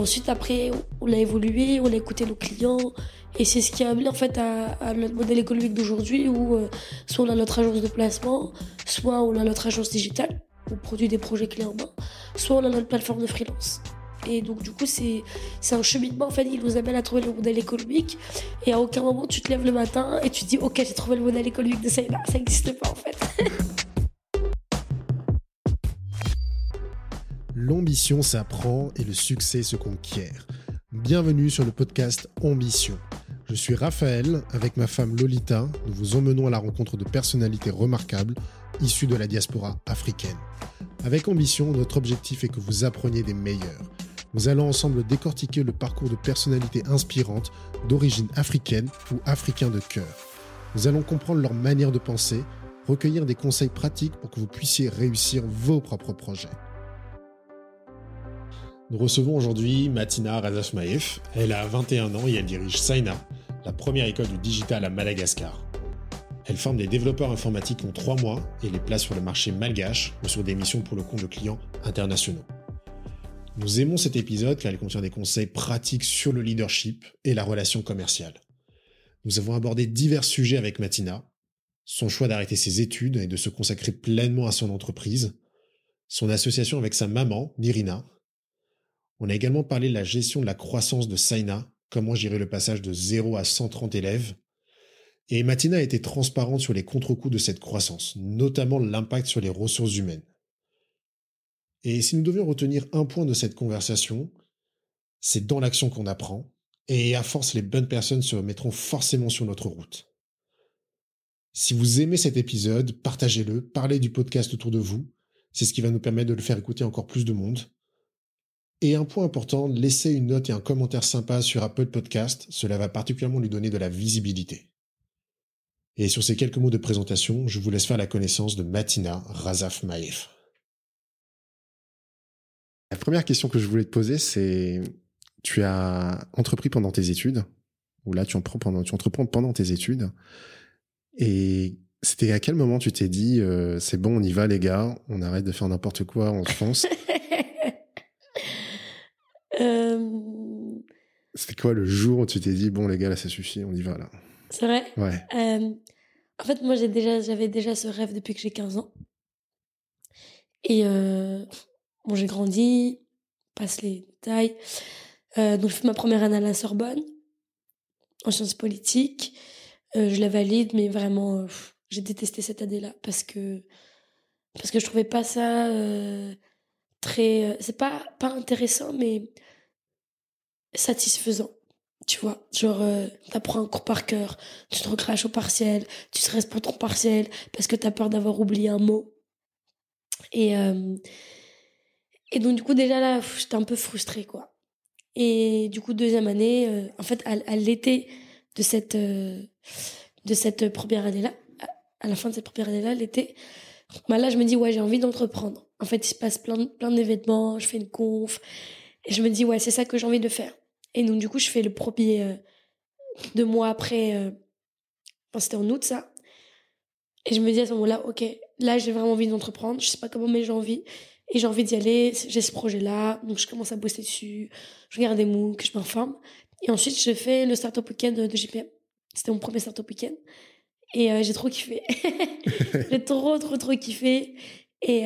ensuite, après, on a évolué, on a écouté nos clients. Et c'est ce qui a amené en fait à, notre modèle économique d'aujourd'hui où euh, soit on a notre agence de placement, soit on a notre agence digitale, on produit des projets clés en main, soit on a notre plateforme de freelance. Et donc du coup c'est un cheminement en fait, il nous amène à trouver le modèle économique. Et à aucun moment tu te lèves le matin et tu te dis ok j'ai trouvé le modèle économique de ça, ça n'existe pas en fait. L'ambition s'apprend et le succès se conquiert. Bienvenue sur le podcast Ambition. Je suis Raphaël, avec ma femme Lolita, nous vous emmenons à la rencontre de personnalités remarquables issues de la diaspora africaine. Avec Ambition, notre objectif est que vous appreniez des meilleurs. Nous allons ensemble décortiquer le parcours de personnalités inspirantes d'origine africaine ou africain de cœur. Nous allons comprendre leur manière de penser, recueillir des conseils pratiques pour que vous puissiez réussir vos propres projets. Nous recevons aujourd'hui Matina Razafmaef. Elle a 21 ans et elle dirige Saina, la première école du digital à Madagascar. Elle forme des développeurs informatiques en 3 mois et les place sur le marché malgache ou sur des missions pour le compte de clients internationaux. Nous aimons cet épisode car il contient des conseils pratiques sur le leadership et la relation commerciale. Nous avons abordé divers sujets avec Matina, son choix d'arrêter ses études et de se consacrer pleinement à son entreprise, son association avec sa maman, Nirina, on a également parlé de la gestion de la croissance de Saina, comment gérer le passage de 0 à 130 élèves. Et Matina a été transparente sur les contre-coups de cette croissance, notamment l'impact sur les ressources humaines. Et si nous devions retenir un point de cette conversation, c'est dans l'action qu'on apprend, et à force les bonnes personnes se mettront forcément sur notre route. Si vous aimez cet épisode, partagez-le, parlez du podcast autour de vous, c'est ce qui va nous permettre de le faire écouter encore plus de monde. Et un point important, laissez une note et un commentaire sympa sur Apple Podcast, cela va particulièrement lui donner de la visibilité. Et sur ces quelques mots de présentation, je vous laisse faire la connaissance de Matina Razaf Maïf. La première question que je voulais te poser, c'est tu as entrepris pendant tes études, ou là tu, pendant, tu entreprends pendant tes études, et c'était à quel moment tu t'es dit euh, c'est bon, on y va les gars, on arrête de faire n'importe quoi, on se fonce? Euh, C'était quoi le jour où tu t'es dit, bon, les gars, là, ça suffit, on y va, là? C'est vrai? Ouais. Euh, en fait, moi, j'ai déjà, j'avais déjà ce rêve depuis que j'ai 15 ans. Et euh, bon, j'ai grandi, passe les détails. donc, je fais ma première année à la Sorbonne, en sciences politiques. je la valide, mais vraiment, j'ai détesté cette année-là parce que parce que je trouvais pas ça très. c'est pas pas intéressant, mais satisfaisant. Tu vois, genre, euh, t'apprends un cours par cœur, tu te recraches au partiel, tu stresses pour ton partiel parce que t'as peur d'avoir oublié un mot. Et, euh, et donc, du coup, déjà là, j'étais un peu frustrée, quoi. Et du coup, deuxième année, euh, en fait, à, l'été de cette, euh, de cette première année-là, à la fin de cette première année-là, l'été, bah là, je me dis, ouais, j'ai envie d'entreprendre. En fait, il se passe plein, plein d'événements, je fais une conf, et je me dis, ouais, c'est ça que j'ai envie de faire. Et donc, du coup, je fais le premier euh, deux mois après. Euh, enfin, c'était en août, ça. Et je me dis à ce moment-là, ok, là, j'ai vraiment envie d'entreprendre. Je sais pas comment, mais j'ai envie. Et j'ai envie d'y aller. J'ai ce projet-là. Donc, je commence à bosser dessus. Je regarde des MOOC, je m'informe. Et ensuite, je fais le Startup Weekend de, JPM. C'était mon premier Startup Weekend. Et euh, j'ai trop kiffé. j'ai trop, trop, trop kiffé. Et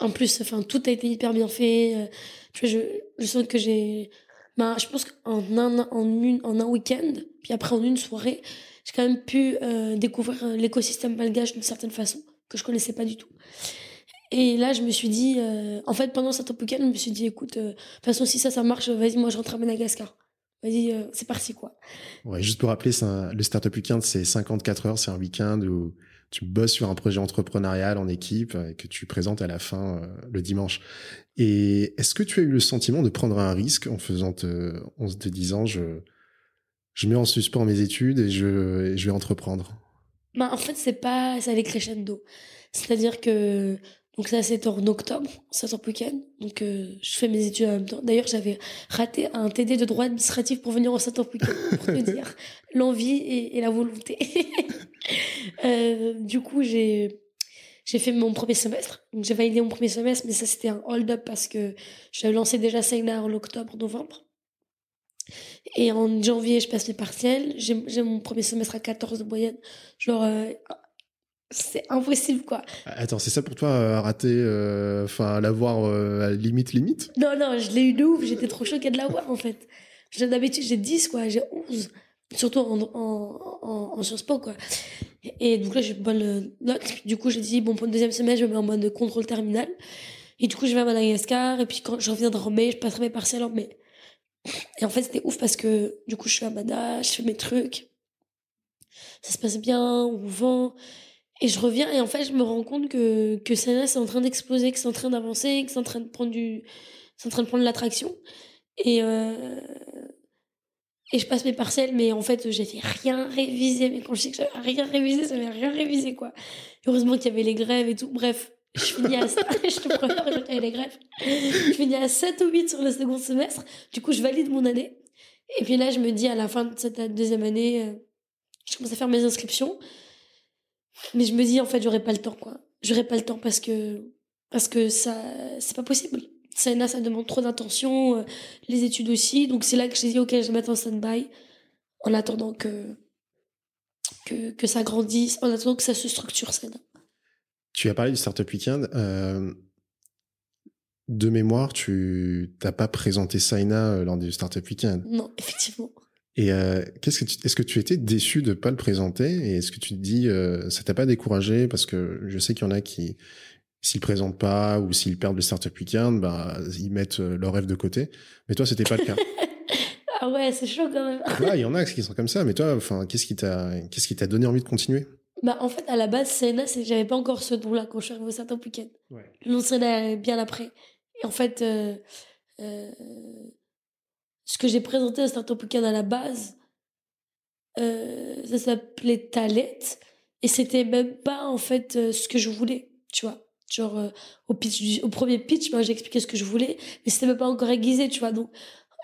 en plus, enfin, tout a été hyper bien fait. Euh, je, je, je sens que j'ai, bah, je pense qu'en un, en une, en un week-end, puis après en une soirée, j'ai quand même pu découvrir l'écosystème malgache d'une certaine façon que je connaissais pas du tout. Et là, je me suis dit, en fait, pendant cette week-end, je me suis dit, écoute, de toute façon, si ça, ça marche, vas-y, moi, je rentre à Madagascar. Vas-y, c'est parti, quoi. Ouais, juste pour rappeler, le Startup Weekend, c'est 54 heures, c'est un week-end où tu bosses sur un projet entrepreneurial en équipe et que tu présentes à la fin euh, le dimanche. Et est-ce que tu as eu le sentiment de prendre un risque en faisant te, disant je je mets en suspens mes études et je je vais entreprendre? Bah en fait c'est pas ça allait crescendo. C'est-à-dire que donc ça c'était en octobre, ça sort week-end. Donc euh, je fais mes études en même temps. D'ailleurs j'avais raté un TD de droit administratif pour venir au week-end pour te dire l'envie et, et, la volonté. euh, du coup j'ai j'ai fait mon premier semestre. Donc j'ai validé mon premier semestre, mais ça c'était un hold-up parce que j'avais lancé déjà Seina en octobre, novembre. Et en janvier, je passe les partiels. J'ai mon premier semestre à 14 de moyenne. Genre, euh, c'est impossible, quoi. Attends, c'est ça pour toi, euh, rater, euh, enfin, l'avoir à limite, limite? Non, non, je l'ai eu de ouf. J'étais trop choquée de l'avoir, en fait. D'habitude, j'ai 10, quoi. J'ai 11. Surtout en, en, en, en Sciences Po, quoi. Et donc là, j'ai bonne note. Du coup, j'ai dit, bon, pour le deuxième semestre, je me mets en mode contrôle terminal. Et du coup, je vais à Madagascar. Et puis, quand je reviendrai en mai, je passerai mes partiels en mai. Et en fait, c'était ouf parce que, du coup, je suis à Mada, je fais mes trucs. Ça se passe bien, on vend. Et je reviens, et en fait, je me rends compte que, que Sana, c'est en train d'exploser, que c'est en train d'avancer, que c'est en train de prendre du, c'est en train de prendre l'attraction. Et, euh, et je passe mes parcelles, mais en fait, j'ai fait rien réviser. Mais quand je sais que j'avais rien révisé, ça n'avait rien révisé, quoi. Heureusement qu'il y avait les grèves et tout. Bref, je finis à, je te les grèves. Je finis à 7 ou 8 sur le second semestre. Du coup, je valide mon année. Et puis là, je me dis, à la fin de cette deuxième année, euh, je commence à faire mes inscriptions. Mais je me dis, en fait, j'aurais pas le temps, quoi. J'aurais pas le temps parce que, parce que ça, c'est pas possible. Ça, ça demande trop d'attention, euh, les études aussi. Donc c'est là que j'ai dit, ok, je vais mettre en stand-by en attendant que, que, que, ça grandisse, en attendant que ça se structure, ça. Tu as parlé du Startup Weekend. Euh, de mémoire, tu t'as pas présenté Saina euh, lors du Startup Weekend? Non, effectivement. Et euh, qu'est-ce que est-ce que tu étais déçu de pas le présenter? Et est-ce que tu te dis euh, ça t'a pas découragé? Parce que je sais qu'il y en a qui s'ils présentent pas ou s'ils perdent le Startup Weekend, bah ils mettent euh, leur rêve de côté. Mais toi, c'était pas le cas. ah ouais, c'est chaud quand même. ouais, il y en a qui sont comme ça. Mais toi, enfin, qu'est-ce qui t'a qu'est-ce qui t'a donné envie de continuer? Bah, en fait, à la base, Sena, c'est j'avais pas encore ce nom-là quand je suis arrivée au Startup Weekend. Ouais. Le nom bien après. Et en fait, euh, ce que j'ai présenté au Startup Weekend à la base, euh, ça s'appelait Talent. Et c'était même pas, en fait, euh, ce que je voulais, tu vois. Genre, euh, au, pitch au premier pitch, moi, j'ai expliqué ce que je voulais, mais c'était même pas encore aiguisé, tu vois. Donc,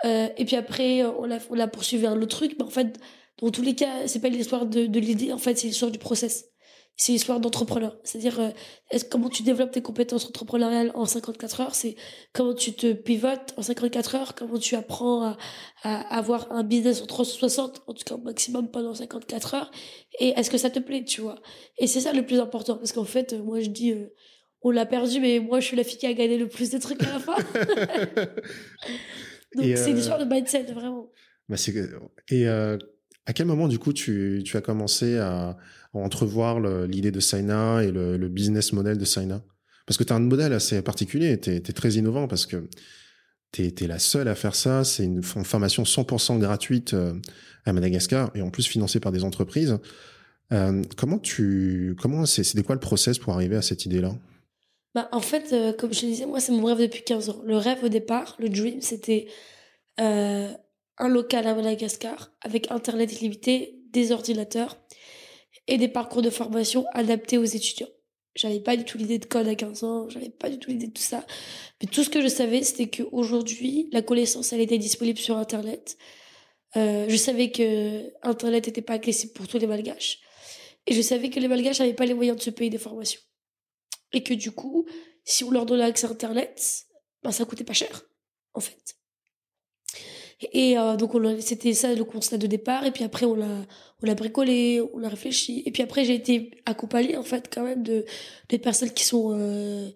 et puis après, on l'a, on l'a poursuivi un autre truc, mais en fait, dans tous les cas, c'est pas l'histoire de, de l'idée, en fait, c'est l'histoire du process. C'est l'histoire d'entrepreneur. C'est-à-dire, euh, comment tu développes tes compétences entrepreneuriales en 54 heures, c'est comment tu te pivotes en 54 heures, comment tu apprends à, à avoir un business en 360, en tout cas au maximum pendant 54 heures, et est-ce que ça te plaît, tu vois? Et c'est ça le plus important, parce qu'en fait, moi je dis, euh, on l'a perdu, mais moi je suis la fille qui a gagné le plus de trucs à la fin. Donc c'est l'histoire euh, de mindset, vraiment. Bah et à quel moment, du coup, tu, tu as commencé à, entrevoir l'idée de Saina et le, business model de Saina Parce que tu as un modèle assez particulier, tu es, très innovant parce que tu es, la seule à faire ça. C'est une, formation 100% gratuite euh, à Madagascar et en plus financée par des entreprises. Euh, comment tu, comment c'est, quoi le process pour arriver à cette idée-là? Bah, en fait, euh, comme je te disais, moi, c'est mon rêve depuis 15 ans. Le rêve au départ, le dream, c'était un local à Madagascar avec Internet illimité, des ordinateurs et des parcours de formation adaptés aux étudiants. J'avais pas du tout l'idée de code à 15 ans, j'avais pas du tout l'idée de tout ça. Mais tout ce que je savais, c'était qu'aujourd'hui, la connaissance, elle était disponible sur Internet. Euh, je savais que Internet n'était pas accessible pour tous les malgaches. Et je savais que les malgaches n'avaient pas les moyens de se payer des formations. Et que du coup, si on leur donnait accès à Internet, ben ça coûtait pas cher, en fait. Et euh, donc c'était ça le constat de départ. Et puis après on l'a on l'a bricolé, on l'a réfléchi. Et puis après j'ai été accompagnée en fait quand même de des personnes qui sont euh,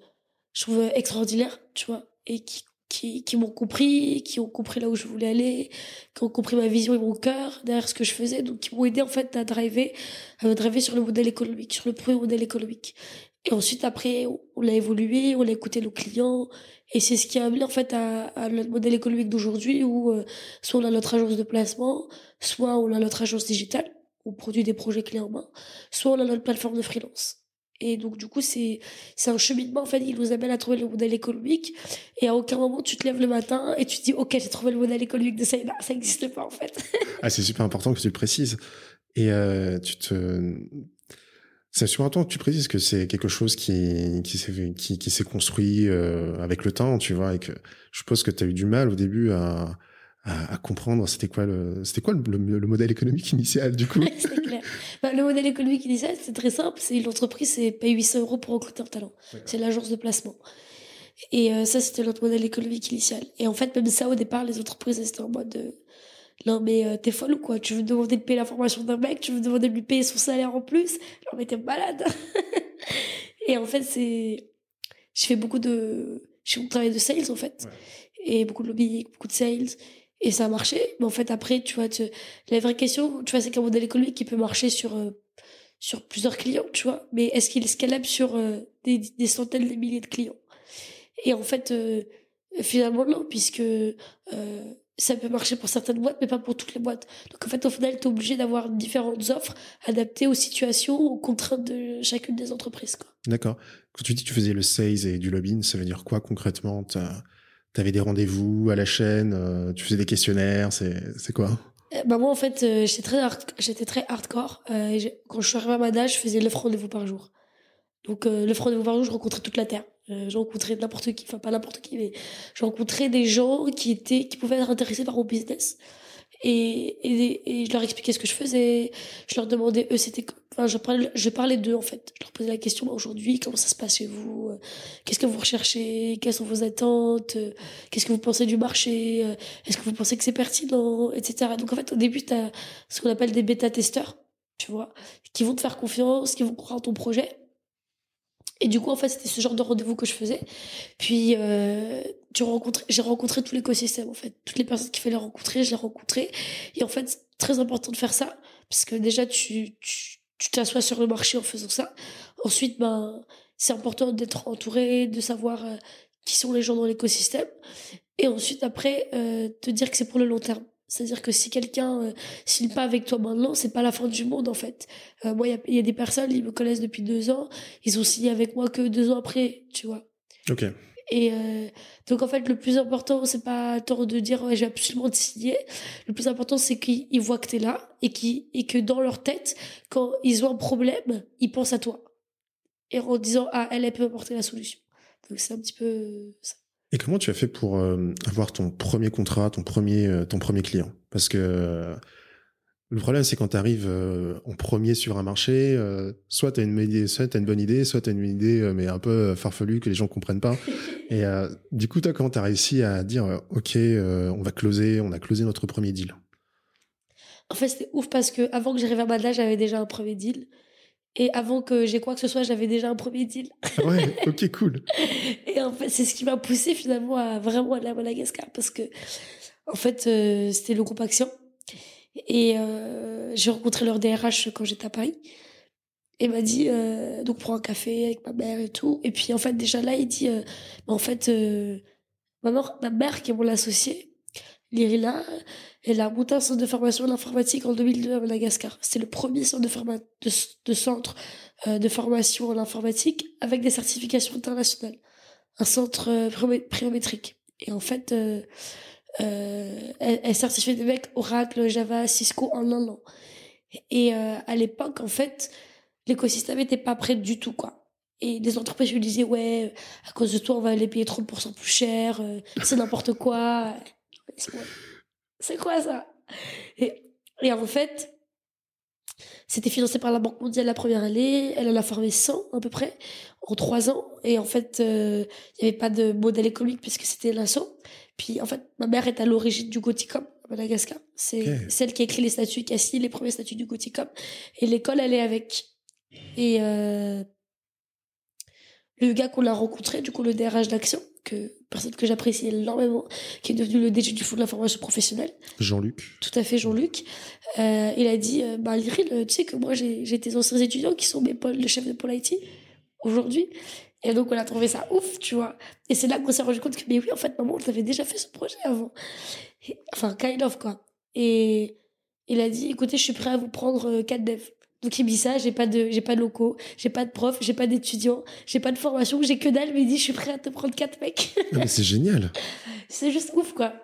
je trouve extraordinaires, tu vois, et qui qui, qui m'ont compris, qui ont compris là où je voulais aller, qui ont compris ma vision et mon cœur derrière ce que je faisais, donc qui m'ont aidé en fait à driver, à driver sur le modèle économique, sur le premier modèle économique. Et ensuite après on l'a évolué, on a écouté nos clients, et c'est ce qui a amené en fait à, notre modèle économique d'aujourd'hui où euh, soit on a notre agence de placement, soit on a notre agence digitale, on produit des projets clés en main, soit on a notre plateforme de freelance. Et donc du coup c'est c'est un cheminement en fait, il nous amène à trouver le modèle économique et à aucun moment tu te lèves le matin et tu te dis OK, j'ai trouvé le modèle économique de ça, ça n'existe pas en fait. ah, c'est super important que tu le précises. Et euh, tu te c'est super important que tu précises que c'est quelque chose qui qui s'est qui, qui construit euh, avec le temps, tu vois, et que je suppose que tu as eu du mal au début à, à, comprendre c'était quoi le c'était quoi le, modèle économique initial du coup. C'est clair. Bah, le modèle économique initial c'est très simple c'est l'entreprise c'est paye 800 euros pour recruter un talent. C'est l'agence de placement. Et euh, ça c'était notre modèle économique initial. Et en fait même ça au départ les entreprises étaient en mode de, non mais euh, t'es folle ou quoi? Tu veux demander de payer la formation d'un mec? Tu veux demander de lui payer son salaire en plus? Non mais t'es malade. Et en fait c'est je fais beaucoup de je fais mon travail de sales en fait. Et beaucoup de lobbying beaucoup de sales. Et ça a marché. Mais en fait après tu vois tu... la vraie question tu vois c'est qu'un modèle économique qui peut marcher sur euh, sur plusieurs clients tu vois. Mais est-ce qu'il est scalable sur euh, des, des, centaines de milliers de clients? Et en fait finalement non puisque ça peut marcher pour certaines boîtes mais pas pour toutes les boîtes. Donc en fait au final tu es obligé d'avoir différentes offres adaptées aux situations aux contraintes de chacune des entreprises d'accord. Quand tu dis que tu faisais le sales et du lobbying ça veut dire quoi concrètement? Tu avais des rendez-vous à la chaîne, euh, tu faisais des questionnaires, c'est quoi? Euh, bah moi en fait euh, j'étais très j'étais très hardcore quand je suis arrivée à Mada je faisais 9 rendez-vous par jour. Donc le rendez-vous par jour je rencontrais toute la terre je rencontrais n'importe qui enfin pas n'importe qui mais je rencontrais des gens qui étaient qui pouvaient être intéressés par mon business. Et, et, et je leur expliquais ce que je faisais. Je leur demandais eux c'était enfin je parlais je parlais d'eux en fait. Je leur posais la question bah, aujourd'hui comment ça se passe chez vous? Euh, qu'est-ce que vous recherchez? Quelles sont vos attentes? Euh, qu'est-ce que vous pensez du marché? Euh, est-ce que vous pensez que c'est pertinent? Etc donc en fait au début tu as ce qu'on appelle des bêta testeurs tu vois qui vont te faire confiance qui vont croire en ton projet et du coup, en fait, c'était ce genre de rendez-vous que je faisais. Puis, euh, j'ai rencontré tout l'écosystème, en fait. Toutes les personnes qu'il fallait rencontrer, je les rencontrées. Et en fait, c'est très important de faire ça. Parce que déjà, tu, tu, t'assois sur le marché en faisant ça. Ensuite, ben, c'est important d'être entouré, de savoir euh, qui sont les gens dans l'écosystème. Et ensuite, après, euh, te dire que c'est pour le long terme. C'est-à-dire que si quelqu'un euh, signe pas avec toi maintenant, c'est pas la fin du monde en fait. Euh, moi, il y, a des personnes, ils me connaissent depuis deux ans, ils ont signé avec moi que deux ans après, tu vois. Ok. Et euh, donc en fait, le plus important, c'est pas tort de dire ouais, j'ai absolument te signer. Le plus important, c'est qu'ils voient que t'es là et qui et que dans leur tête, quand ils ont un problème, ils pensent à toi et en disant ah elle, elle peut apporter la solution. Donc c'est un petit peu ça. Et comment tu as fait pour euh, avoir ton premier contrat, ton premier, euh, ton premier client? Parce que euh, le problème, c'est quand tu arrives en premier sur un marché, soit tu as une idée, soit as une bonne idée, soit tu as une idée mais un peu farfelue que les gens comprennent pas. Et du coup, toi, comment tu as réussi à dire OK, on va closer, on a closé notre premier deal? En fait, c'était ouf parce que avant que j'arrive à Madla, j'avais déjà un premier deal. Et avant que j'ai quoi que ce soit, j'avais déjà un premier deal. ouais, ok, cool. et en fait, c'est ce qui m'a poussé finalement à vraiment aller à Madagascar parce que, en fait, euh, c'était le groupe Action. Et euh, j'ai rencontré leur DRH quand j'étais à Paris. Et m'a dit, euh, donc pour un café avec ma mère et tout. Et puis en fait, déjà là, il dit, en fait, ma, mère, ma mère qui est mon associée, Lyrila, elle a monté un centre de formation en informatique en 2002 à Madagascar. C'est le premier centre de, centre euh, de formation en informatique avec des certifications internationales. Un centre euh, priométrique. Et en fait, euh, elle, elle certifiait des mecs Oracle, Java, Cisco en un an. Et à l'époque, en fait, l'écosystème n'était pas prêt du tout, quoi. Et des entreprises lui disaient, ouais, à cause de toi, on va les payer 30% plus cher, c'est n'importe quoi. C'est quoi ça? Et, et en fait, c'était financé par la Banque mondiale la première année. Elle en a formé 100 à peu près en trois ans. Et en fait, euh, il n'y avait pas de modèle économique puisque c'était l'assaut. Puis en fait, ma mère est à l'origine du Goticom à Madagascar. C'est celle qui a écrit les statuts, qui a signé les premiers statuts du Goticom. Et l'école, elle est avec. Et euh, le gars qu'on a rencontré, du coup le DRH d'Action, que personne que j'apprécie énormément, qui est devenu le DG du Fonds de la formation professionnelle. Jean-Luc. Tout à fait, Jean-Luc. Euh, il a dit, euh, bah, Lyril, tu sais que moi, j'ai des anciens étudiants qui sont mes pôles, le chef de pôle IT, aujourd'hui. Et donc, on a trouvé ça ouf, tu vois. Et c'est là qu'on s'est rendu compte que, mais oui, en fait, maman, on avait déjà fait ce projet avant. enfin, kind of, quoi. Et il a dit, écoutez, je suis prêt à vous prendre 4 euh, devs. Donc il me dit ça, j'ai pas de j'ai pas de locaux, j'ai pas de profs, j'ai pas d'étudiants, j'ai pas de formation, j'ai que dalle, mais il dit je suis prêt à te prendre quatre mecs. mais c'est génial. c'est juste ouf quoi.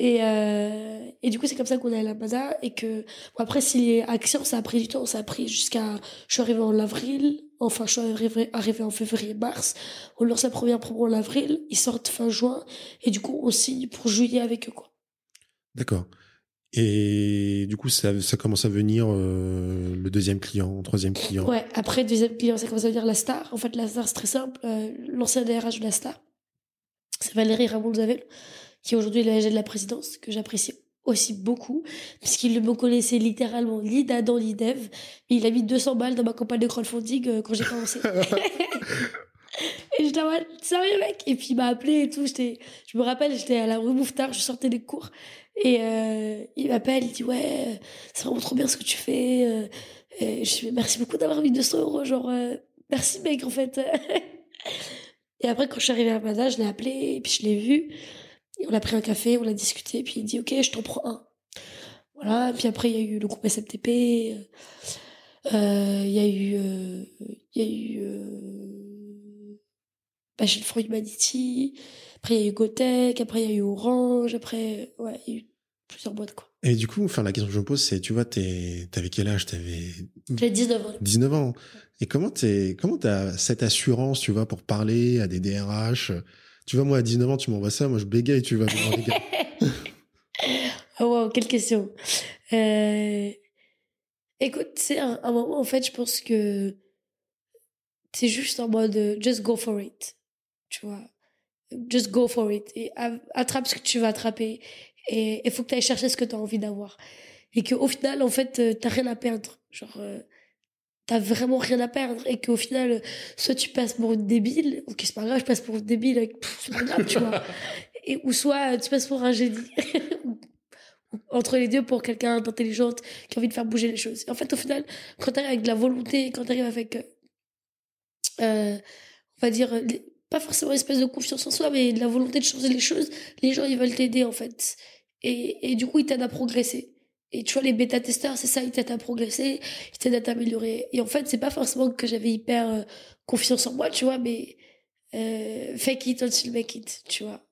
Et euh, et du coup c'est comme ça qu'on est à la Baza et que bon, après si action ça a pris du temps, ça a pris jusqu'à je suis arrivé en avril, enfin je suis arrivé, arrivé en février mars, on lance la première promo en avril, ils sortent fin juin et du coup on signe pour juillet avec eux quoi. D'accord. Et du coup, ça, ça commence à venir euh, le deuxième client, troisième client. Ouais, après, deuxième client, ça commence à venir la star. En fait, la star, c'est très simple. Euh, L'ancien DRH de la star, c'est Valérie Ramon-Zavel, qui est aujourd'hui l'AG de la présidence, que j'apprécie aussi beaucoup, puisqu'il me connaissait littéralement lead dans l'IDEV. Il a mis 200 balles dans ma campagne de crowdfunding euh, quand j'ai commencé. et j'étais en mode, sérieux mec? Et puis il m'a appelé et tout. J'étais, je me rappelle, j'étais à la rue Mouffetard, je sortais des cours. Et euh, il m'appelle, il dit ouais, c'est vraiment trop bien ce que tu fais. Euh, et je lui dis merci beaucoup d'avoir mis 200 euros. Genre, euh, merci mec en fait. et après quand je suis arrivée à Mazda, je l'ai appelé et puis je l'ai vu. On a pris un café, on a discuté. Puis il dit ok, je t'en prends un. Voilà. Puis après il y a eu le groupe SMTP. Il y a eu, il y a eu bah, chez le Front Humanity. Après, il y a eu Gotech, après, il y a eu Orange, après, ouais, il y a eu plusieurs boîtes, quoi. Et du coup, enfin, la question que je me pose, c'est, tu vois, t'avais quel âge? T'avais. J'avais 19 ans. 19 ans. Et comment t'es, comment t'as cette assurance, tu vois, pour parler à des DRH Tu vois, moi, à 19 ans, tu m'envoies ça, moi, je bégaye, tu vois, oh, wow, quelle question. Euh... Écoute, c'est un, un moment, en fait, je pense que c'est juste en mode just go for it. Tu vois. Just go for it. Et attrape ce que tu vas attraper. Et il faut que tu ailles chercher ce que tu as envie d'avoir. Et qu'au final en fait euh, t'as rien à perdre. Genre euh, t'as vraiment rien à perdre. Et qu'au final soit tu passes pour une débile ok c'est pas grave je passe pour une débile c'est pas grave tu vois. Et ou soit tu passes pour un génie entre les deux pour quelqu'un d'intelligente qui a envie de faire bouger les choses. Et en fait au final quand t'arrives avec de la volonté quand t'arrives avec euh, on va dire pas forcément une espèce de confiance en soi, mais de la volonté de changer les choses, les gens, ils veulent t'aider, en fait. Et, et du coup, ils t'aident à progresser. Et tu vois, les bêta-testeurs, c'est ça, ils t'aident à progresser, ils t'aident à t'améliorer. Et en fait, c'est pas forcément que j'avais hyper euh, confiance en moi, tu vois, mais euh, fake it until make it, tu vois.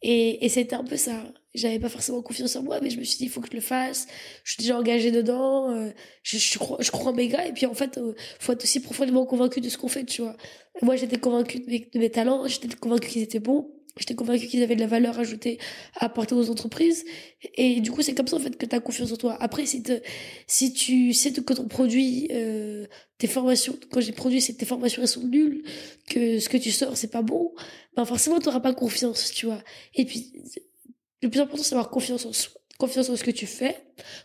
Et, et c'était un peu ça. J'avais pas forcément confiance en moi, mais je me suis dit, il faut que je le fasse. Je suis déjà engagée dedans. Euh, je, je, crois, je crois en mes gars. Et puis, en fait, euh, faut être aussi profondément convaincu de ce qu'on fait, tu vois. Moi, j'étais convaincue de mes, talents. J'étais convaincue qu'ils étaient bons. J'étais convaincue qu'ils avaient de la valeur ajoutée à apporter aux entreprises. Et du coup, c'est comme ça, en fait, que tu as confiance en toi. Après, si, te, si tu sais que ton produit, euh, tes formations, quand j'ai produit, c'est que tes formations, elles sont nulles, que ce que tu sors, c'est pas bon, ben forcément, tu pas confiance, tu vois. Et puis, le plus important, c'est d'avoir confiance en soi. Confiance en ce que tu fais,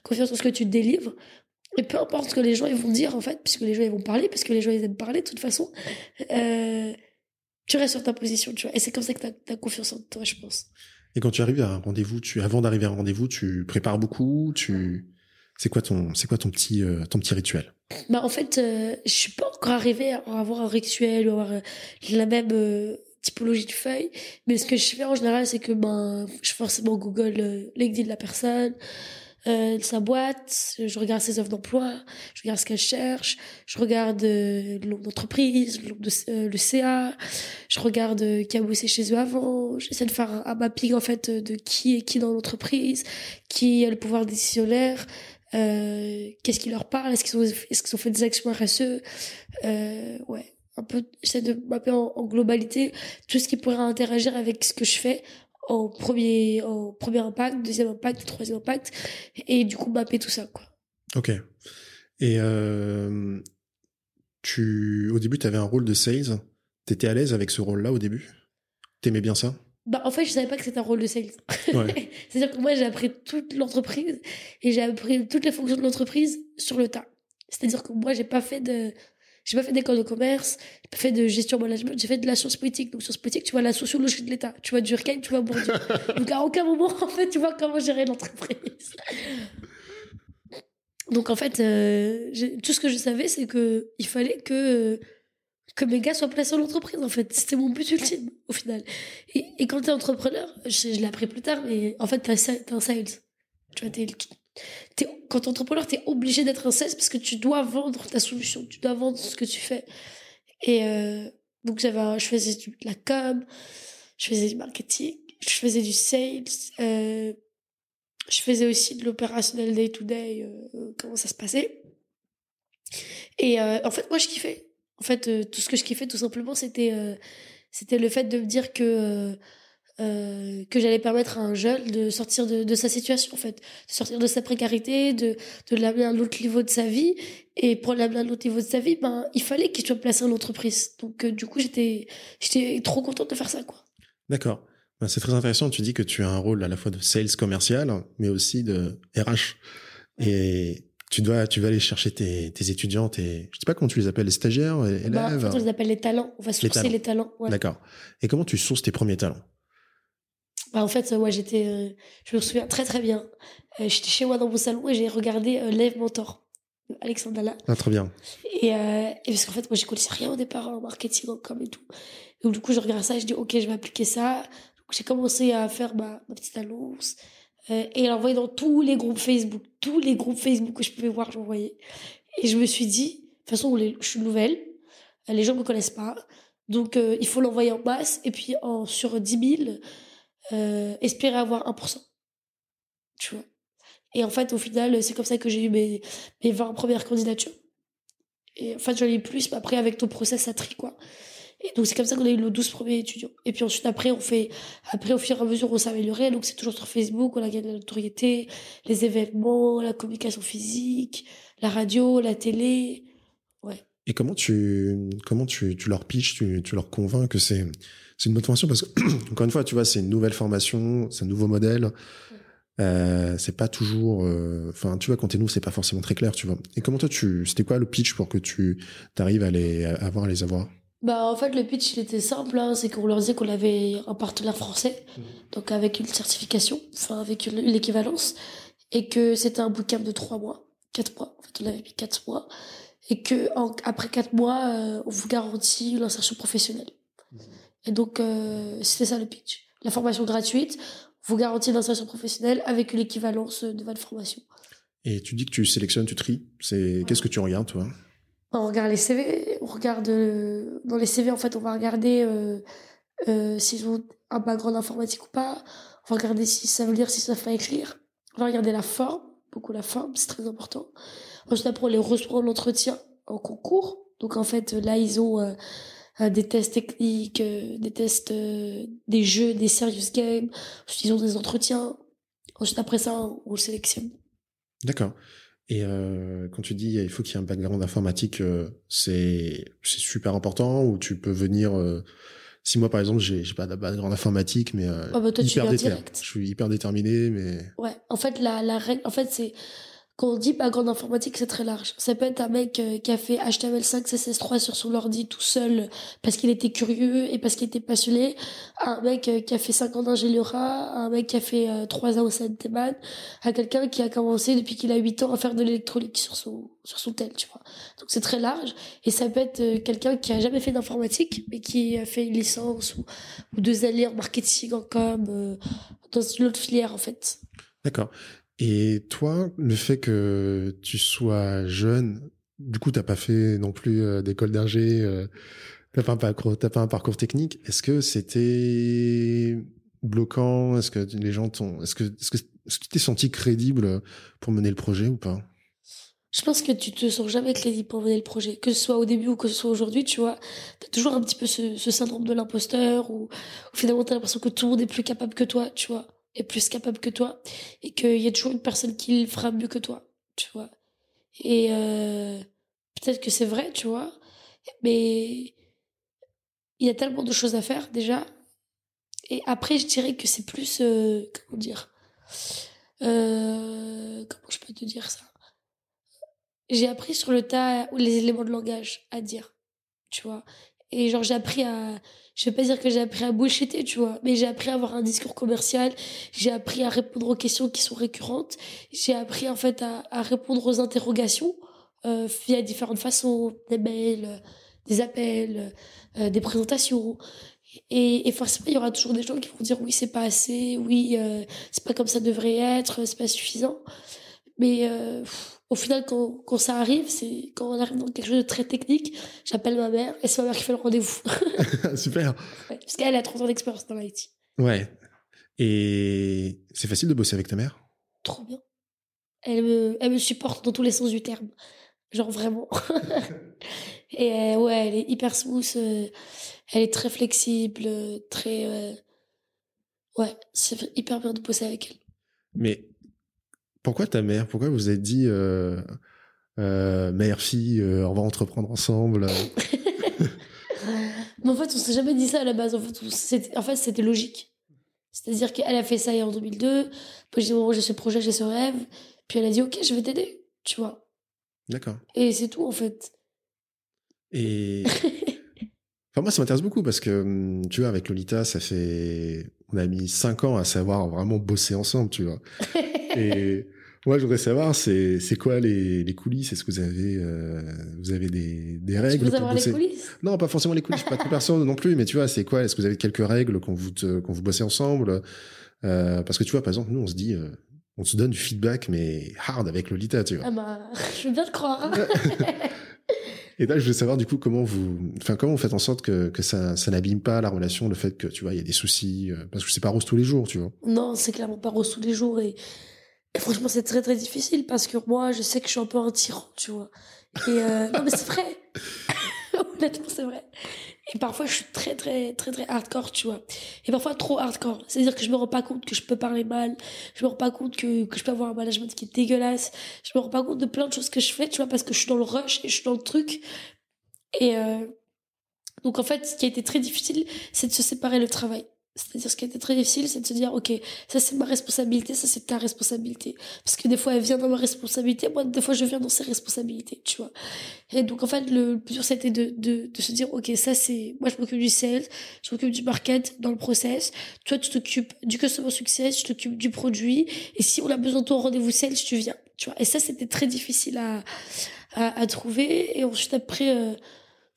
confiance en ce que tu délivres. Et peu importe ce que les gens ils vont dire, en fait, puisque les gens ils vont parler, parce que les gens ils aiment parler de toute façon, euh, tu restes sur ta position, tu vois. Et c'est comme ça que tu as, confiance en toi, je pense. Et quand tu arrives à un rendez-vous, tu, avant d'arriver à un rendez-vous, tu prépares beaucoup, tu, c'est quoi ton, c'est quoi ton petit, euh, ton petit rituel? Bah, en fait, euh, je suis pas encore arrivée à avoir un rituel ou avoir euh, la même, typologie de feuille. Mais ce que je fais en général, c'est que ben, je forcément Google euh, de la personne, euh, sa boîte, je regarde ses offres d'emploi, je regarde ce qu'elle cherche, je regarde euh, le le, euh, CA, je regarde euh, qui a bossé chez eux avant, j'essaie de faire un, un, mapping en fait de qui est qui dans l'entreprise, qui a le pouvoir décisionnaire, qu'est-ce qui leur parle, est-ce qu'ils ont, est-ce qu'ils ont fait des actions RSE, ouais un peu j'essaie de mapper en, en, globalité tout ce qui pourrait interagir avec ce que je fais en premier en premier impact deuxième impact troisième impact et du coup mapper tout ça quoi. Ok. Et euh, tu au début tu avais un rôle de sales. T'étais à l'aise avec ce rôle là au début? T'aimais bien ça? Bah en fait je savais pas que c'était un rôle de sales. Ouais. c'est à dire que moi j'ai appris toute l'entreprise et j'ai appris toutes les fonctions de l'entreprise sur le tas. C'est à dire que moi j'ai pas fait de j'ai pas fait d'école de commerce, j'ai pas fait de gestion management, j'ai fait de la science politique. Donc, science politique, tu vois la sociologie de l'État, tu vois Durkheim, tu vois Bourdieu. Donc, à aucun moment, en fait, tu vois comment gérer l'entreprise. Donc, en fait, euh, tout ce que je savais, c'est que il fallait que, que mes gars soient placés dans l'entreprise, en fait. C'était mon but ultime, au final. Et, et quand t'es entrepreneur, je, je l'ai appris plus tard, mais en fait, t'es un sales. Tu vois, t'es es, quand t'es entrepreneur, t'es obligé d'être un sales parce que tu dois vendre ta solution, tu dois vendre ce que tu fais. Et euh, donc j'avais, je faisais de la com, je faisais du marketing, je faisais du sales, euh, je faisais aussi de l'opérationnel day to day, euh, comment ça se passait. Et euh, en fait, moi, je kiffais. En fait, tout ce que je kiffais, tout simplement, c'était c'était le fait de me dire que euh, que j'allais permettre à un jeune de sortir de, de, sa situation en fait, de sortir de sa précarité, de, de l'amener à un autre niveau de sa vie. Et pour l'amener à un autre niveau de sa vie, ben il fallait qu'il soit placé en entreprise. Donc euh, du coup j'étais j'étais trop contente de faire ça quoi. D'accord. Ben, c'est très intéressant. Tu dis que tu as un rôle à la fois de sales commercial, mais aussi de RH. Et tu dois, tu vas aller chercher tes, tes étudiants, tes, je sais pas comment tu les appelles, les stagiaires, les élèves. Bah, en fait, on les appelle les talents. On va sourcer les talents. Les talents. D'accord. Et comment tu sources tes premiers talents? Bah, en fait, moi, j'étais, euh, je me souviens très très bien. Euh, j'étais chez moi dans mon salon et j'ai regardé euh, Lève Mentor, Alexandre Dalla. Ah, très bien. Et, euh, et parce qu'en fait, moi, je connaissais rien au départ en marketing, en com et tout. Donc, du coup, je regarde ça et je dis, OK, je vais appliquer ça. Donc, j'ai commencé à faire ma, ma petite annonce. Euh, et l'envoyer dans tous les groupes Facebook. Tous les groupes Facebook que je pouvais voir, j'envoyais. Et je me suis dit, de toute façon, je suis nouvelle. Les gens me connaissent pas. Donc, il faut l'envoyer en masse. Et puis, en, sur 10 000, euh, espérer avoir 1%. Tu vois? Et en fait, au final, c'est comme ça que j'ai eu mes, mes 20 premières candidatures. Et en fait, j'en ai eu plus, mais après, avec ton process, ça trie, quoi. Et donc, c'est comme ça qu'on a eu nos 12 premiers étudiants. Et puis ensuite, après, on fait, après, au fur et à mesure, on s'améliorait. Donc, c'est toujours sur Facebook, on a gagné la notoriété, les événements, la communication physique, la radio, la télé. Ouais. Et comment tu, comment tu, tu leur pitches, tu, tu leur convaincs que c'est, c'est une bonne formation parce que, encore une fois, tu vois, c'est une nouvelle formation, c'est un nouveau modèle. Euh, c'est pas toujours, euh, enfin, tu vois, quand t'es nous, c'est pas forcément très clair, tu vois. Et comment toi, tu, c'était quoi le pitch pour que tu arrives à les à avoir, à les avoir? Bah, en fait, le pitch, il était simple, hein, c'est qu'on leur disait qu'on avait un partenaire français, mmh. donc avec une certification, enfin, avec une, l'équivalence, et que c'était un bootcamp de trois mois, quatre mois. En fait, on avait mis quatre mois, et que en, après quatre mois, euh, on vous garantit l'insertion professionnelle. Mmh. Et donc, euh, c'était ça le pitch. La formation gratuite vous garantit l'insertion professionnelle avec l'équivalence de votre formation. Et tu dis que tu sélectionnes, tu tries. C'est qu'est-ce que tu regardes toi? On regarde les CV. On regarde euh, dans les CV en fait, on va regarder euh, euh, s'ils ont un background informatique ou pas. On va regarder si ça veut lire, si ça fait écrire. On va regarder la forme, beaucoup la forme, c'est très important. Ensuite après on les reçoit l'entretien en concours. Donc en fait là ils ont euh, des tests techniques, euh, des tests, euh, des jeux, des serious games. Ensuite, ils ont des entretiens. Ensuite, après ça, on le sélectionne. D'accord. Et euh, quand tu dis il faut qu'il y ait un background informatique, c'est c'est super important ou tu peux venir. si moi par exemple j'ai j'ai pas de background informatique mais oh bah toi, hyper je suis hyper déterminé mais. Ouais. En fait la la règle, en fait c'est quand on dit background informatique, c'est très large. Ça peut être un mec euh, qui a fait HTML5, CSS3 sur son ordi tout seul parce qu'il était curieux et parce qu'il était passionné. Un mec euh, qui a fait 5 ans d'ingénierie, un mec qui a fait 3 euh, ans au CNTMAN, à quelqu'un qui a commencé depuis qu'il a 8 ans à faire de l'électronique sur son, sur son tel, tu vois. Donc c'est très large. Et ça peut être quelqu'un qui a jamais fait d'informatique, mais qui a fait une licence ou, ou deux années en marketing, en com, dans une autre filière, en fait. D'accord. Et toi, le fait que tu sois jeune, du coup, t'as pas fait non plus euh, d'école d'ingé, euh, t'as pas un parcours, technique. Est-ce que c'était bloquant? Est-ce que les gens t'ont, est-ce que, est-ce tu t'es senti crédible pour mener le projet ou pas? Je pense que tu te sens jamais crédible pour mener le projet, que ce soit au début ou que ce soit aujourd'hui, tu vois. T'as toujours un petit peu ce, syndrome de l'imposteur ou, ou finalement t'as l'impression que tout le monde est plus capable que toi, tu vois est plus capable que toi et qu'il y a toujours une personne qui le fera mieux que toi, tu vois. Et euh, peut-être que c'est vrai, tu vois, mais il y a tellement de choses à faire déjà. Et après, je dirais que c'est plus, euh, comment dire, euh, comment je peux te dire ça? J'ai appris sur le tas les éléments de langage à dire, tu vois. Et genre, j'ai appris à, je vais pas dire que j'ai appris à bullshitter, tu vois, mais j'ai appris à avoir un discours commercial, j'ai appris à répondre aux questions qui sont récurrentes, j'ai appris en fait à, répondre aux interrogations euh, via différentes façons, des mails, des appels, euh, des présentations. Et, et, forcément, il y aura toujours des gens qui vont dire oui, c'est pas assez, oui, euh, c'est pas comme ça devrait être, c'est pas suffisant. Mais euh, au final, quand, quand ça arrive, c'est quand on arrive dans quelque chose de très technique, j'appelle ma mère et c'est ma mère qui fait le rendez-vous. Super. parce qu'elle a 30 ans d'expérience dans l'IT. Ouais. Et c'est facile de bosser avec ta mère? Trop bien. Elle me, elle me supporte dans tous les sens du terme. Genre vraiment. et euh, ouais, elle est hyper smooth. Euh, elle est très flexible, très. Euh, Ouais, c'est hyper bien de bosser avec elle. Mais pourquoi ta mère Pourquoi vous avez dit euh, euh, mère-fille, euh, on va entreprendre ensemble Mais en fait, on s'est jamais dit ça à la base. En fait, c'était, en fait, c'était logique. C'est-à-dire qu'elle a fait ça en 2002. Puis j'ai dit, bon, j'ai ce projet, j'ai ce rêve. Puis elle a dit, ok, je vais t'aider. Tu vois. D'accord. Et c'est tout, en fait. Et. Enfin, moi, ça m'intéresse beaucoup parce que, hum, tu vois, avec Lolita, ça fait. On a mis cinq ans à savoir vraiment bosser ensemble, tu vois. Et moi, je voudrais savoir, c'est, c'est quoi les, les coulisses? Est-ce que vous avez, euh, vous avez des, des règles Tu pour savoir bosser? les coulisses? Non, pas forcément les coulisses, pas trop perso non plus, mais tu vois, c'est quoi? Est-ce que vous avez quelques règles quand vous, te- quand vous bossez ensemble? Euh, Parce que tu vois, par exemple, nous, on se dit, euh, on se donne du feedback, mais hard avec Lolita, tu vois. Ah bah, je veux bien te croire. Et là, je veux savoir du coup comment vous, enfin comment vous faites en sorte que, que ça, ça n'abîme pas la relation, le fait que tu vois il y a des soucis, euh, parce que c'est pas rose tous les jours, tu vois. non, c'est clairement pas rose tous les jours. Et, et franchement, c'est très très difficile parce que moi, je sais que je suis un peu un tyran, tu vois. Et euh, non, mais c'est vrai. Honnêtement, c'est vrai. Et parfois, je suis très, très, très, très hardcore, tu vois. Et parfois, trop hardcore. C'est-à-dire que je me rends pas compte que je peux parler mal. Je me rends pas compte que, que je peux avoir un management qui est dégueulasse. Je me rends pas compte de plein de choses que je fais, tu vois, parce que je suis dans le rush et je suis dans le truc. Et euh, donc, en fait, ce qui a été très difficile, c'est de se séparer le travail. C'est-à-dire, ce qui été très difficile, c'est de se dire, OK, ça c'est ma responsabilité, ça c'est ta responsabilité. Parce que des fois, elle vient dans ma responsabilité, moi, des fois, je viens dans ses responsabilités, tu vois. Et donc, en fait, le plus dur, c'était de, de, de se dire, OK, ça c'est, moi, je m'occupe du sales, je m'occupe du market dans le process. Toi, tu t'occupes du customer success, tu t'occupes du produit. Et si on a besoin de toi au rendez-vous sales, tu viens, tu vois. Et ça, c'était très difficile à, à, à trouver. Et ensuite, après, euh,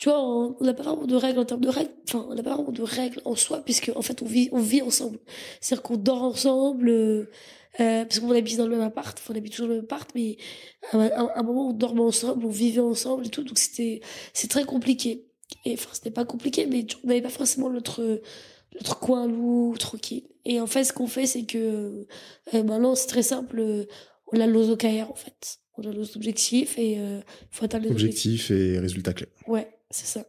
tu vois, on n'a pas vraiment de règles en termes de règles. Enfin, on n'a pas vraiment de règles en soi, puisque en fait, on vit, on vit ensemble. C'est-à-dire qu'on dort ensemble, euh, euh, parce qu'on habite dans le même appart. Enfin, on habite toujours dans le même appart, mais à un, à un moment, on dormait ensemble, on vivait ensemble et tout. Donc c'était, c'est très compliqué. Et enfin, c'était pas compliqué, mais on n'avait pas forcément notre notre coin loup tranquille. Et en fait, ce qu'on fait, c'est que euh, maintenant, c'est très simple. on a nos OKR en fait. On a nos objectifs et euh, faut atteindre les objectifs. Objectif et résultat clé. Ouais, c'est ça.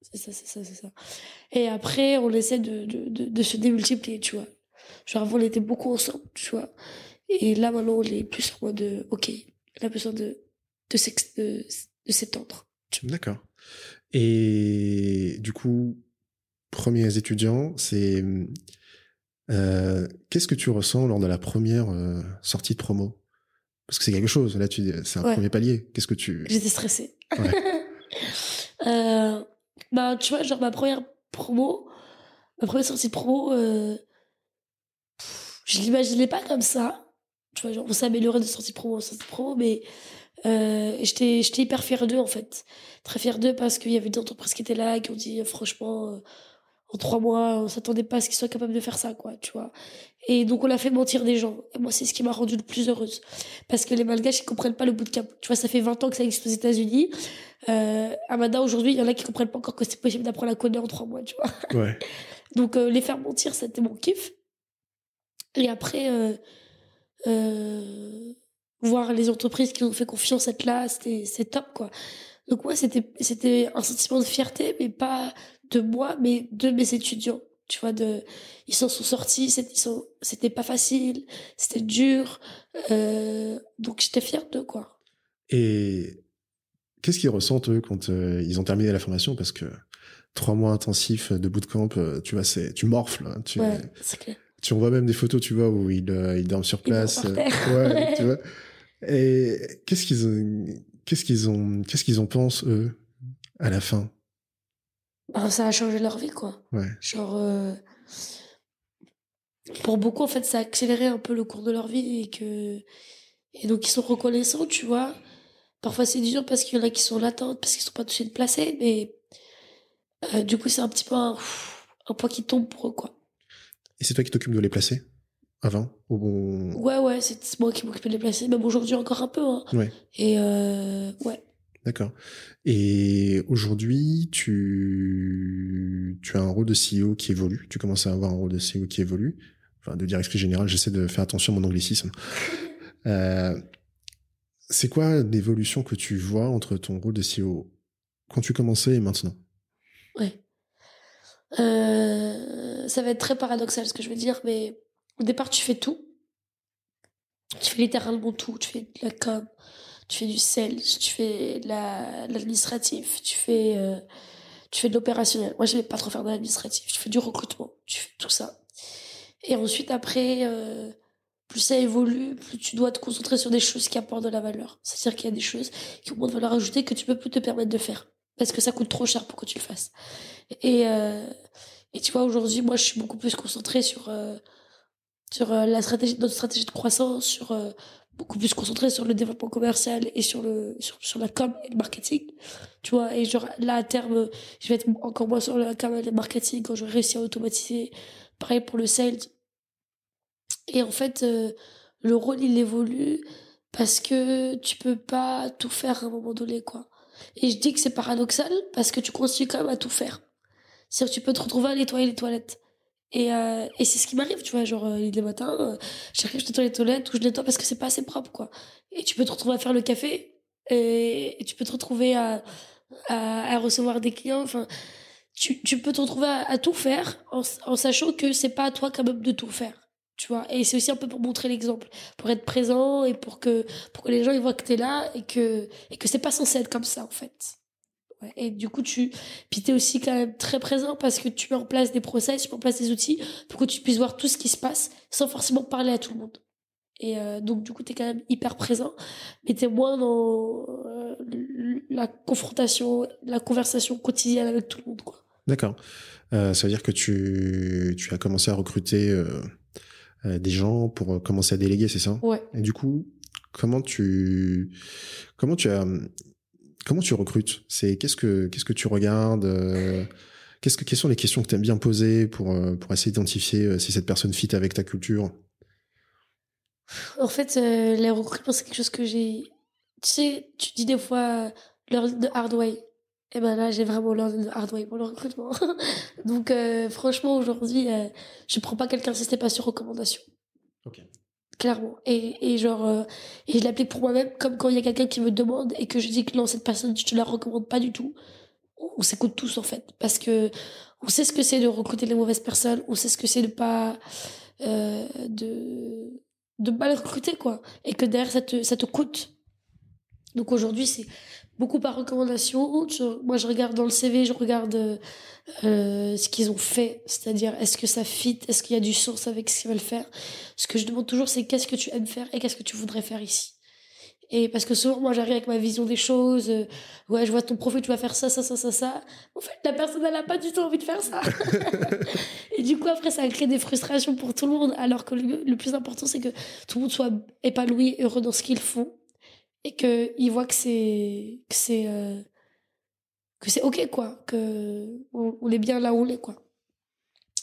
C'est ça, c'est ça, c'est ça. Et après, on essaie de, de, de, de se démultiplier, tu vois. Genre, avant, on était beaucoup ensemble, tu vois. Et là, maintenant, on est plus en mode, euh, ok, on a besoin de, de, s'ex- de, de s'étendre. D'accord. Et du coup, premiers étudiants, c'est euh, qu'est-ce que tu ressens lors de la première euh, sortie de promo? Parce que c'est quelque chose. Là, tu c'est un Ouais. premier palier. Qu'est-ce que tu J'étais stressée. Ouais. euh, bah, tu vois, genre ma première promo, ma première sortie de promo, euh, pff, je l'imaginais pas comme ça. Tu vois, genre, on s'est amélioré de sortie de promo en sortie de promo, mais euh, j'étais hyper fière d'eux, en fait. Très fière d'eux parce qu'il y avait des entreprises qui étaient là, qui ont dit, euh, franchement, euh, en trois mois, on s'attendait pas à ce qu'ils soient capables de faire ça, quoi, tu vois. Et donc, on a fait mentir des gens. Et moi, c'est ce qui m'a rendue le plus heureuse. Parce que les Malgaches, ils comprennent pas le bootcamp. Tu vois, ça fait 20 ans que ça existe aux États-Unis. Euh, Amanda, aujourd'hui, il y en a qui comprennent pas encore que c'est possible d'apprendre à coder en trois mois, tu vois. Ouais. Donc, euh, les faire mentir, c'était mon kiff. Et après, euh, voir les entreprises qui nous ont fait confiance être là, c'était, c'est top, quoi. Donc, moi, c'était, c'était un sentiment de fierté, mais pas de moi, mais de mes étudiants. Tu vois, de, ils s'en sont sortis, c'est- ils sont, c'était pas facile, c'était dur, donc j'étais fière d'eux, quoi. Et qu'est-ce qu'ils ressentent eux quand euh, ils ont terminé la formation? Parce que trois mois intensifs de bootcamp, euh, tu vois, c'est tu morfles. hein, tu, Ouais, c'est clair. tu envoies même des photos, tu vois, où ils, euh, ils dorment sur Ils place. terre. ouais, tu vois. Et qu'est-ce qu'ils ont, qu'est-ce qu'ils ont, qu'est-ce qu'ils en pensent eux à la fin? Bah, ça a changé leur vie, quoi. Ouais. Genre, pour beaucoup, en fait, ça a accéléré un peu le cours de leur vie et que, et donc ils sont reconnaissants, tu vois. Parfois c'est dur parce qu'il y en a qui sont latentes, parce qu'ils sont pas touchés de placer, mais euh, du coup c'est un petit peu un, un poids qui tombe pour eux, quoi. Et c'est toi qui t'occupes de les placer avant au bon? Ouais, ouais, c'est moi qui m'occupais de les placer, même aujourd'hui encore un peu, hein. Ouais. Et euh, ouais. D'accord. Et aujourd'hui, tu, tu as un rôle de CEO qui évolue. Tu commences à avoir un rôle de CEO qui évolue. Enfin, de directrice générale, j'essaie de faire attention à mon anglicisme. Euh, c'est quoi l'évolution que tu vois entre ton rôle de CEO quand tu commençais et maintenant? Ouais. Euh, ça va être très paradoxal ce que je veux dire, mais au départ, tu fais tout. Tu fais littéralement tout. Tu fais de la com, tu fais du sales, tu fais de l'administratif, tu fais, euh, tu fais de l'opérationnel. Moi, je vais pas trop faire de l'administratif. Tu fais du recrutement, tu fais tout ça. Et ensuite, après, euh, plus ça évolue, plus tu dois te concentrer sur des choses qui apportent de la valeur. C'est-à-dire qu'il y a des choses qui ont de valeur ajoutée que tu peux plus te permettre de faire. Parce que ça coûte trop cher pour que tu le fasses. Et, euh, et tu vois, aujourd'hui, moi, je suis beaucoup plus concentrée sur, euh, sur euh, la stratégie, notre stratégie de croissance, sur euh, beaucoup plus concentrée sur le développement commercial et sur le sur, sur la com et le marketing. Tu vois, et genre là à terme, je vais être encore moins sur la com et le marketing quand j'aurai réussi à automatiser. Pareil pour le sales. Et en fait, euh, le rôle il évolue parce que tu peux pas tout faire à un moment donné, quoi. Et je dis que c'est paradoxal parce que tu continues quand même à tout faire. C'est-à-dire que tu peux te retrouver à nettoyer les toilettes. Et, euh, et c'est ce qui m'arrive, tu vois, genre euh, les matins, euh, j'arrive, je nettoie les toilettes ou je nettoie parce que c'est pas assez propre, quoi. Et tu peux te retrouver à faire le café et, tu peux te retrouver à, à, à, recevoir des clients. Enfin, tu, tu peux te retrouver à, à tout faire en, en, sachant que c'est pas à toi quand même de tout faire, tu vois. Et c'est aussi un peu pour montrer l'exemple, pour être présent et pour que pour que les gens ils voient que t'es là et que et que c'est pas censé être comme ça en fait. Ouais. Et du coup, tu, puis t'es aussi quand même très présent parce que tu mets en place des process, tu mets en place des outils pour que tu puisses voir tout ce qui se passe sans forcément parler à tout le monde. Et euh, donc, du coup, t'es quand même hyper présent, mais t'es moins dans euh, la confrontation, la conversation quotidienne avec tout le monde, quoi. D'accord. Euh, ça veut dire que tu, tu as commencé à recruter euh, des gens pour commencer à déléguer, c'est ça? Ouais. Et du coup, comment tu, comment tu as, comment tu recrutes? C'est qu'est-ce que qu'est-ce que tu regardes euh, Qu'est-ce que quelles sont les questions que tu aimes bien poser pour euh, pour essayer d'identifier si cette personne fit avec ta culture? En fait, euh, les recrutements c'est quelque chose que j'ai. Tu sais, tu dis des fois the hard way. Et ben là, j'ai vraiment learn the hard way pour le recrutement. Donc euh, franchement, aujourd'hui, euh, je prends pas quelqu'un si c'était pas sur recommandation. Ok. Clairement. Et, et genre, euh, et je l'applique pour moi-même, comme quand il y a quelqu'un qui me demande et que je dis que non, cette personne, je te la recommande pas du tout. On s'écoute tous, en fait. Parce que on sait ce que c'est de recruter les mauvaises personnes, on sait ce que c'est de pas, euh, de, de mal recruter, quoi. Et que derrière, ça te, ça te coûte. Donc aujourd'hui, c'est beaucoup par recommandation. Je, moi, je regarde dans le CV, je regarde euh, ce qu'ils ont fait, c'est-à-dire est-ce que ça fit, est-ce qu'il y a du sens avec ce qu'ils veulent faire? Ce que je demande toujours, c'est qu'est-ce que tu aimes faire et qu'est-ce que tu voudrais faire ici. Et parce que souvent, moi, j'arrive avec ma vision des choses. Euh, ouais, je vois ton profil, tu vas faire ça, ça, ça, ça, ça. En fait, la personne, elle a pas du tout envie de faire ça. et du coup, après, ça crée des frustrations pour tout le monde. Alors que le, le plus important, c'est que tout le monde soit épanoui, heureux dans ce qu'ils font et que ils voient que c'est que c'est euh, que c'est ok quoi que on, on, est bien là où on est quoi.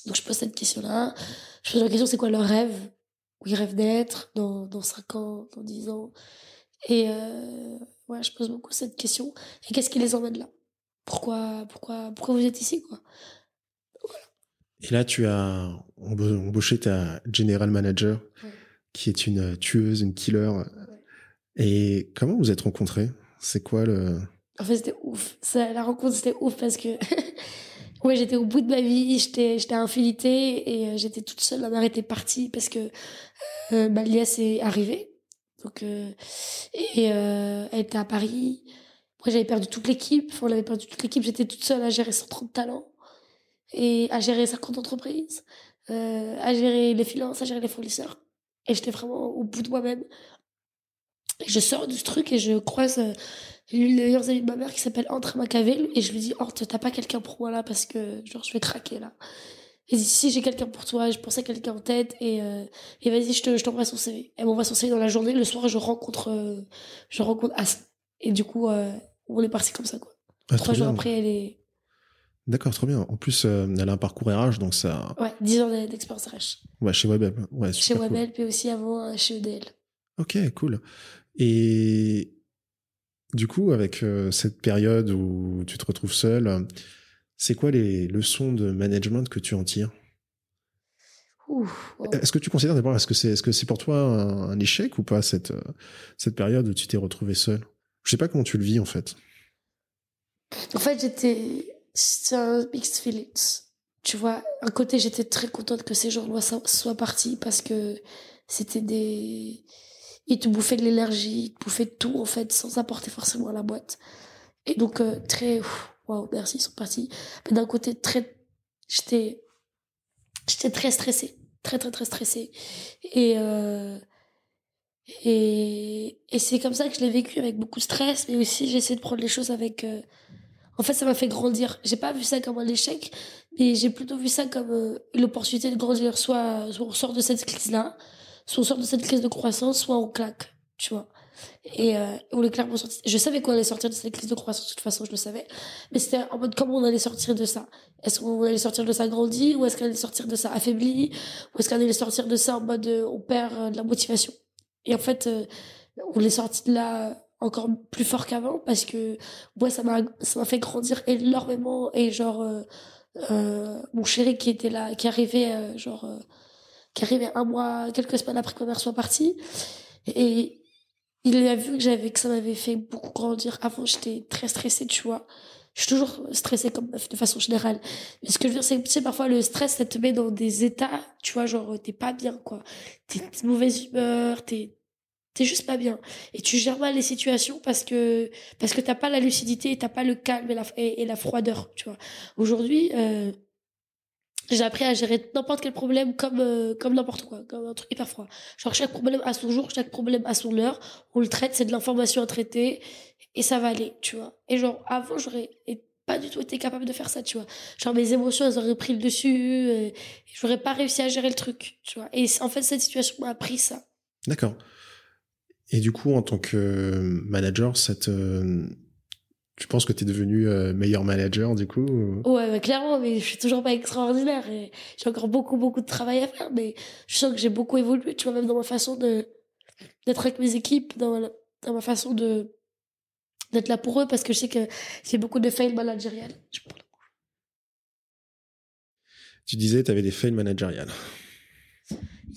Donc je pose cette question là je pose la question c'est quoi leur rêve? Où ils rêvent d'être dans dans 5 ans dans 10 ans? Et euh, ouais je pose beaucoup cette question. Et qu'est-ce qui les emmène là? Pourquoi pourquoi pourquoi vous êtes ici quoi? Voilà. et là tu as embauché ta general manager ouais. qui est une tueuse une killer et comment vous êtes rencontrés? C'est quoi le... En fait, c'était ouf. La rencontre, c'était ouf parce que ouais, j'étais au bout de ma vie, j'étais j'étais infiltrée et euh, j'étais toute seule. Ma mère était partie parce que euh, ma liesse est arrivée. Donc, euh, et euh, elle était à Paris. Après, j'avais perdu toute l'équipe. On avait perdu toute l'équipe. J'étais toute seule à gérer 130 talents et à gérer 50 entreprises, à gérer les finances, à gérer les fournisseurs. Et j'étais vraiment au bout de moi-même. Je sors de ce truc et je croise euh, l'une des meilleures amies de ma mère qui s'appelle Entre Macavel et je lui dis oh t'as pas quelqu'un pour moi là parce que genre je vais craquer là et dit si j'ai quelqu'un pour toi je pensais à quelqu'un en tête et euh, et vas-y je te je t'envoie son CV elle m'envoie son CV dans la journée le soir je rencontre euh, je rencontre As et du coup euh, on est parti comme ça quoi ah, trois jours bien. après elle est D'accord, trop bien. En plus, euh, elle a un parcours RH, donc ça. Ouais, 10 ans d'expérience RH. Ouais, chez Webel. Ouais, chez Webel, cool. puis aussi avant chez EDL. Ok, cool. Et du coup, avec euh, cette période où tu te retrouves seul, c'est quoi les leçons de management que tu en tires? Wow. Est-ce que tu considères d'abord, est-ce que c'est, est-ce que c'est pour toi un, un, échec ou pas cette cette période où tu t'es retrouvé seul? Je sais pas comment tu le vis en fait. En fait, j'étais c'est un mixed feelings tu vois, un côté, j'étais très contente que ces gens-là soient partis parce que c'était des. Ils te bouffaient de l'énergie, ils te bouffaient de tout, en fait, sans apporter forcément à la boîte. Et donc, euh, très. Waouh, merci, ils sont partis. Mais d'un côté, très. J'étais. J'étais très stressée. Très, très, très stressée. Et. Euh, et, et c'est comme ça que je l'ai vécu avec beaucoup de stress, mais aussi j'ai essayé de prendre les choses avec. Euh, en fait, ça m'a fait grandir. J'ai pas vu ça comme un échec, mais j'ai plutôt vu ça comme euh, l'opportunité de grandir. Soit on sort de cette crise-là, soit on sort de cette crise de croissance, soit on claque, tu vois. Et euh, on est clairement sorti. Je savais qu'on allait sortir de cette crise de croissance, de toute façon, je le savais. Mais c'était en mode comment on allait sortir de ça? Est-ce qu'on allait sortir de ça grandi, ou est-ce qu'on allait sortir de ça affaibli, ou est-ce qu'on allait sortir de ça en mode euh, on perd euh, de la motivation? Et en fait, euh, on est sorti de là encore plus fort qu'avant parce que moi ça m'a ça m'a fait grandir énormément et genre euh, euh, mon chéri qui était là qui arrivait euh, genre qui arrivait un mois quelques semaines après que ma mère soit partie. Et il a vu que j'avais que ça m'avait fait beaucoup grandir. Avant j'étais très stressée tu vois. Je suis toujours stressée comme de façon générale. Mais ce que je veux dire c'est que tu sais parfois le stress ça te met dans des états tu vois genre t'es pas bien quoi. T'es de mauvaise humeur t'es t'es juste pas bien. Et tu gères mal les situations parce que parce que t'as pas la lucidité t'as pas le calme et la et, la froideur tu vois. Aujourd'hui euh, j'ai appris à gérer n'importe quel problème comme euh, comme n'importe quoi comme un truc hyper froid. Genre chaque problème a son jour chaque problème a son heure. On le traite c'est de l'information à traiter et ça va aller tu vois. Et genre avant j'aurais pas du tout été capable de faire ça tu vois. Genre mes émotions elles auraient pris le dessus j'aurais pas réussi à gérer le truc tu vois. Et en fait cette situation m'a appris ça. D'accord. Et du coup, en tant que manager, cette, euh, tu penses que tu es devenu euh, meilleur manager du coup Ouais, clairement, mais je suis toujours pas extraordinaire. J'ai encore beaucoup, beaucoup de travail à faire, mais je sens que j'ai beaucoup évolué, tu vois, même dans ma façon de d'être avec mes équipes, dans ma, dans ma façon de d'être là pour eux, parce que je sais que j'ai beaucoup de fails managériales. Tu disais, tu avais des fails managériales.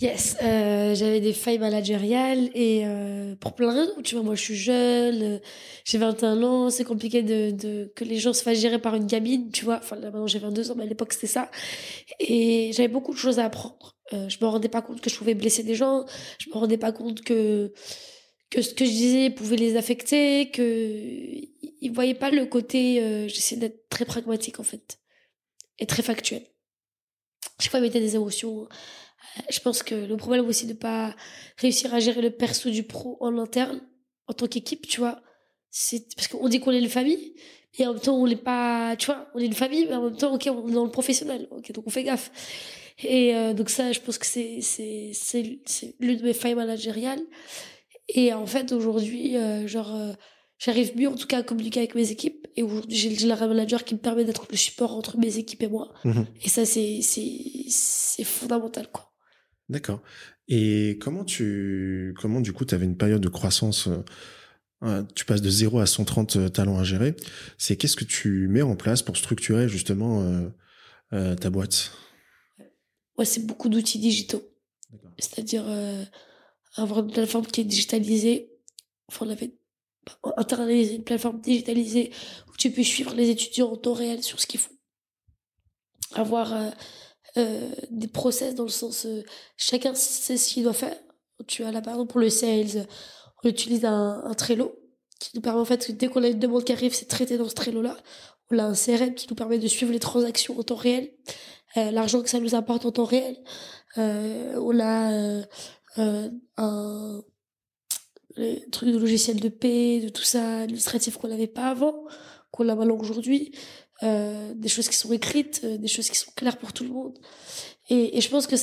Yes, euh, j'avais des failles managériales et euh, pour plein de raisons. Tu vois, moi je suis jeune, euh, j'ai 21 ans, c'est compliqué de, que les gens se fassent gérer par une gamine, tu vois. Enfin là maintenant j'ai 22 ans, mais à l'époque c'était ça. Et j'avais beaucoup de choses à apprendre. Euh, je me rendais pas compte que je pouvais blesser des gens, je me rendais pas compte que que ce que je disais pouvait les affecter, que ils voyaient pas le côté. Euh, J'essayais d'être très pragmatique en fait et très factuel. Chaque fois, ils mettaient des émotions je pense que le problème aussi de pas réussir à gérer le perso du pro en interne, en tant qu'équipe, tu vois, c'est parce qu'on dit qu'on est une famille, et en même temps on n'est pas, tu vois, on est une famille, mais en même temps, ok, on est dans le professionnel, ok, donc on fait gaffe. Et euh, donc ça, je pense que c'est c'est c'est c'est l'une de mes failles managériales. Et en fait, aujourd'hui, euh, genre, euh, j'arrive mieux en tout cas à communiquer avec mes équipes. Et aujourd'hui, j'ai le general manager qui me permet d'être le support entre mes équipes et moi. Mhm. Et ça, c'est c'est c'est fondamental, quoi. D'accord. Et comment tu, comment du coup, tu avais une période de croissance, euh, euh, tu passes de 0 à 130 euh, talents à gérer. C'est qu'est-ce que tu mets en place pour structurer justement ta boîte? Ouais, c'est beaucoup d'outils digitaux. C'est-à-dire avoir une plateforme qui est digitalisée. Enfin, on avait internalisé une plateforme digitalisée où tu peux suivre les étudiants en temps réel sur ce qu'ils font. Avoir euh, des process dans le sens euh, chacun sait ce qu'il doit faire. Tu as là par exemple pour le sales, on utilise un, un Trello qui nous permet en fait dès qu'on a une demande qui arrive, c'est traité dans ce Trello là. On a un CRM qui nous permet de suivre les transactions en temps réel, euh, l'argent que ça nous apporte en temps réel. on a un truc de logiciel de paix, de tout ça, administratif qu'on n'avait pas avant, qu'on a maintenant aujourd'hui. Euh, des choses qui sont écrites, euh, des choses qui sont claires pour tout le monde. Et, je pense que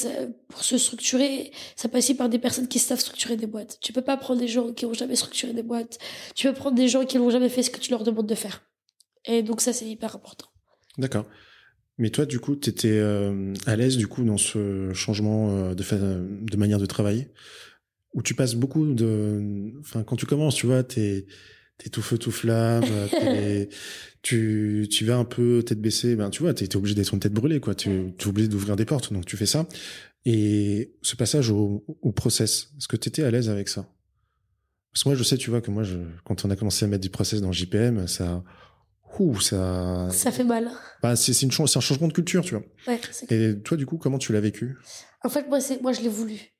pour se structurer, ça passe aussi par des personnes qui savent structurer des boîtes. Tu peux pas prendre des gens qui ont jamais structuré des boîtes. Tu peux prendre des gens qui n'ont jamais fait ce que tu leur demandes de faire. Et donc ça, c'est hyper important. D'accord. Mais toi, du coup, tu étais euh, à l'aise du coup dans ce changement de, de manière de travailler, où tu passes beaucoup de, enfin, quand tu commences, tu vois, t'es t'es tout feu tout flamme, tu tu vas un peu tête baissée, ben tu vois, t'es es obligé d'être une tête brûlée quoi, tu es obligé d'ouvrir des portes, donc tu fais ça. Et ce passage au, au process, est-ce que tu étais à l'aise avec ça? Parce que moi je sais, tu vois, que moi je, quand on a commencé à mettre du process dans JPM, ça ouh, ça. Ça fait mal. Bah, c'est c'est une c'est un changement de culture, tu vois. Ouais, c'est Et toi, du coup, comment tu l'as vécu? En fait, moi, c'est, moi je l'ai voulu.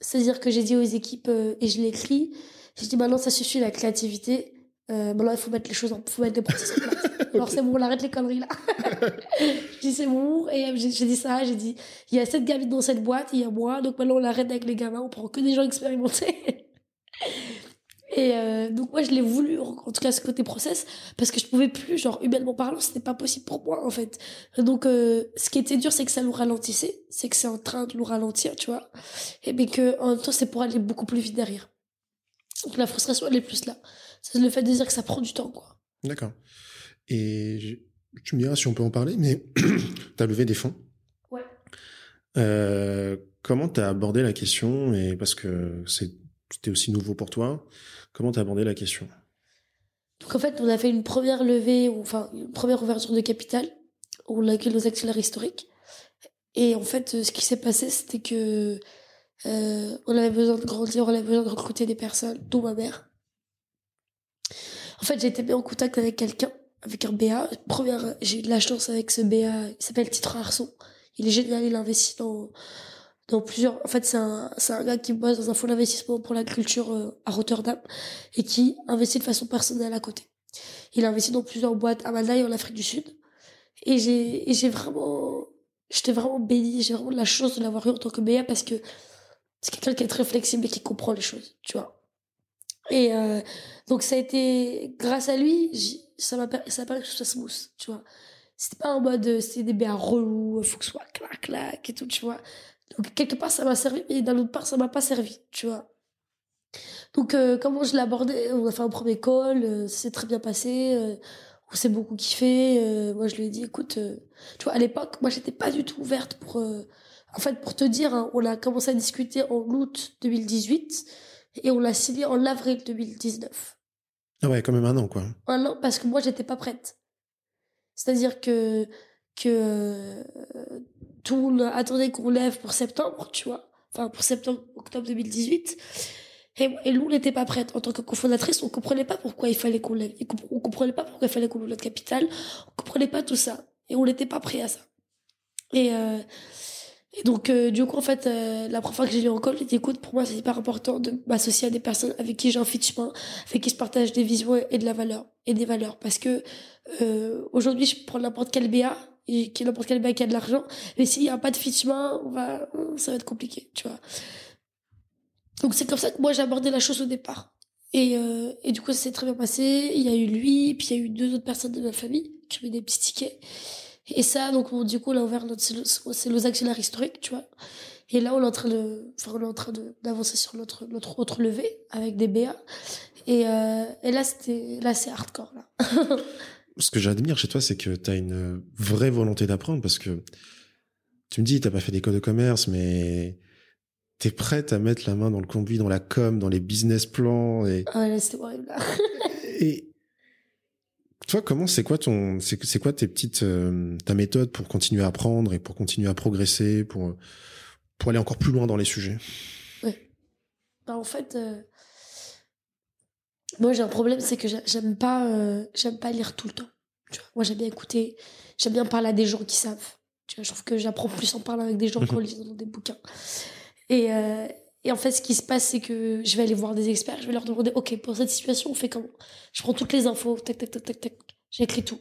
C'est-à-dire que j'ai dit aux équipes, euh, et je l'ai écrit, j'ai dit maintenant ça suffit la créativité, euh, maintenant il faut mettre les choses en, faut mettre les process en place. Alors c'est bon, on arrête les conneries là. je dis c'est bon, et euh, j'ai, dit ça, j'ai dit il y a sept gamines dans cette boîte, il y a moi, donc maintenant on arrête avec les gamins, on prend que des gens expérimentés. Et euh, donc moi je l'ai voulu, en en tout cas ce côté process, parce que je pouvais plus, genre humainement parlant, c'était pas possible pour moi en fait. Donc euh, ce qui était dur, c'est que ça nous ralentissait, c'est que c'est en train de nous ralentir, tu vois. Et mais que en même temps c'est pour aller beaucoup plus vite derrière. Donc la frustration elle est plus là. C'est le fait de dire que ça prend du temps quoi. D'accord. Et je- tu me diras si on peut en parler, mais tu as levé des fonds. Ouais. Euh, comment tu as abordé la question et Parce que c'était aussi nouveau pour toi. Comment tu as abordé la question? Donc en fait on a fait une première levée, enfin une première ouverture de capital, où on a accueilli nos accélérateurs historiques. Et en fait ce qui s'est passé c'était que euh, on avait besoin de grandir, on avait besoin de recruter des personnes, dont ma mère. En fait, j'ai été mis en contact avec quelqu'un, avec un BA. Première, j'ai eu de la chance avec ce BA, il s'appelle Titre Arson. Il est génial, il investit dans, dans plusieurs, en fait, c'est un, c'est un gars qui bosse dans un fonds d'investissement pour l'agriculture euh, à Rotterdam et qui investit de façon personnelle à côté. Il a investi dans plusieurs boîtes à Manille en Afrique du Sud. Et j'ai, et j'ai vraiment, j'étais vraiment bénie, j'ai vraiment de la chance de l'avoir eu en tant que BA parce que c'est quelqu'un qui est très flexible et qui comprend les choses, tu vois. Et euh, donc ça a été grâce à lui, ça m'a ça permis que ce soit smooth, tu vois. C'était pas en mode euh, c'était des BA relous, faut que ce soit clac clac et tout, tu vois. Donc quelque part ça m'a servi, mais d'un autre part ça m'a pas servi, tu vois. Donc euh, comment je abordé On a fait un premier call, euh, ça très bien passé, euh, on s'est beaucoup kiffé. euh, moi je lui ai dit écoute, euh, tu vois à l'époque moi j'étais pas du tout ouverte pour, euh, en fait pour te dire, hein, on a commencé à discuter en août 2018 et on l'a signé en avril 2019. Ah ouais, quand même un an, quoi. Un an parce que moi j'étais pas prête. C'est-à-dire que que euh, tout le monde attendait qu'on lève pour septembre, tu vois. Enfin pour septembre octobre 2018. Et, et nous on n'était pas prête en tant que cofondatrice, on comprenait pas pourquoi il fallait qu'on lève, on comprenait pas pourquoi il fallait qu'on ouvre notre capital, on comprenait pas tout ça et on n'était pas prêt à ça. Et euh, et donc, euh, du coup, en fait, euh, la première fois que j'ai lu en call, j'ai dit, écoute, pour moi, c'est hyper important de m'associer à des personnes avec qui j'ai un fit chemin, avec qui je partage des visions et, de la valeur, et des valeurs. Parce que, euh, aujourd'hui, je prends n'importe quel BA, et qui n'importe quel BA qui a de l'argent, mais s'il n'y a pas de fit chemin, on va, ça va être compliqué, tu vois. Donc, c'est comme ça que moi, j'ai abordé la chose au départ. Et, euh, et du coup, ça s'est très bien passé. Il y a eu lui, puis il y a eu deux autres personnes de ma famille qui ont eu des petits tickets. Et ça, donc, du coup, on a ouvert notre, c'est nos actionnaires historiques, tu vois. Et là, on est en train de, enfin, on est en train de, d'avancer sur notre, notre autre levée avec des BA. Et, euh, et là, c'était, là, c'est hardcore, là. Ce que j'admire chez toi, c'est que tu as une vraie volonté d'apprendre parce que tu me dis, t'as pas fait d'école de commerce, mais t'es prête à mettre la main dans le conduit, dans la com, dans les business plans et, Ah, là, c'était horrible, là. et toi, comment, c'est quoi ton, c'est, quoi tes petites, euh, ta méthode pour continuer à apprendre et pour continuer à progresser, pour, pour aller encore plus loin dans les sujets? Bah, en fait, euh, moi, j'ai un problème, c'est que j'a- j'aime pas, euh, j'aime pas lire tout le temps. Tu vois, moi, j'aime bien écouter, j'aime bien parler à des gens qui savent. Tu vois, je trouve que j'apprends plus en parlant avec des gens qu'en lisant des bouquins. Et, et en fait, ce qui se passe, c'est que je vais aller voir des experts, je vais leur demander, OK, pour cette situation, on fait comment? Je prends toutes les infos, tac, tac, tac, tac, tac. J'écris tout.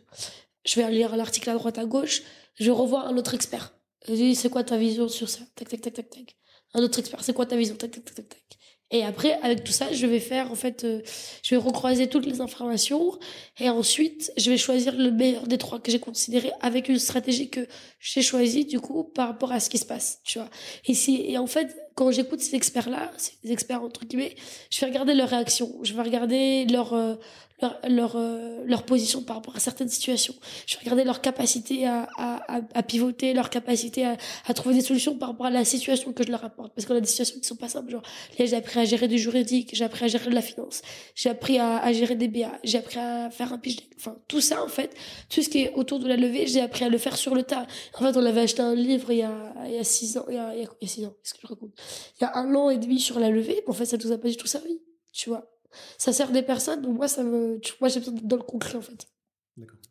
Je vais lire l'article à droite, à gauche. Je vais revoir un autre expert. Je dis, c'est quoi ta vision sur ça? Tac, tac, tac, tac, tac. Un autre expert, c'est quoi ta vision? Tac, tac, tac, tac, tac. Et après, avec tout ça, je vais faire, en fait, euh, je vais recroiser toutes les informations. Et ensuite, je vais choisir le meilleur des trois que j'ai considéré avec une stratégie que j'ai choisie, du coup, par rapport à ce qui se passe, tu vois. Et et en fait, quand j'écoute ces experts-là, ces experts entre guillemets, je vais regarder leur réaction, je vais regarder leur, euh, leur, leur, euh, leur position par rapport à certaines situations. Je vais regarder leur capacité à, à, à, pivoter, leur capacité à, à trouver des solutions par rapport à la situation que je leur apporte. Parce qu'on a des situations qui sont pas simples. Genre, j'ai appris à gérer du juridique, j'ai appris à gérer de la finance, j'ai appris à, gérer des BA, j'ai appris à faire un pitch. Enfin, tout ça, en fait, tout ce qui est autour de la levée, j'ai appris à le faire sur le tas. En fait, on avait acheté un livre il y a, il y a six ans, il y a, il y a six ans, qu'est-ce que je raconte? Il y a un an et demi sur la levée, mais en fait, ça nous a pas du tout servi. Tu vois? Ça sert des personnes, donc moi, ça me, tu- moi, j'ai besoin d'être dans le concret, en fait.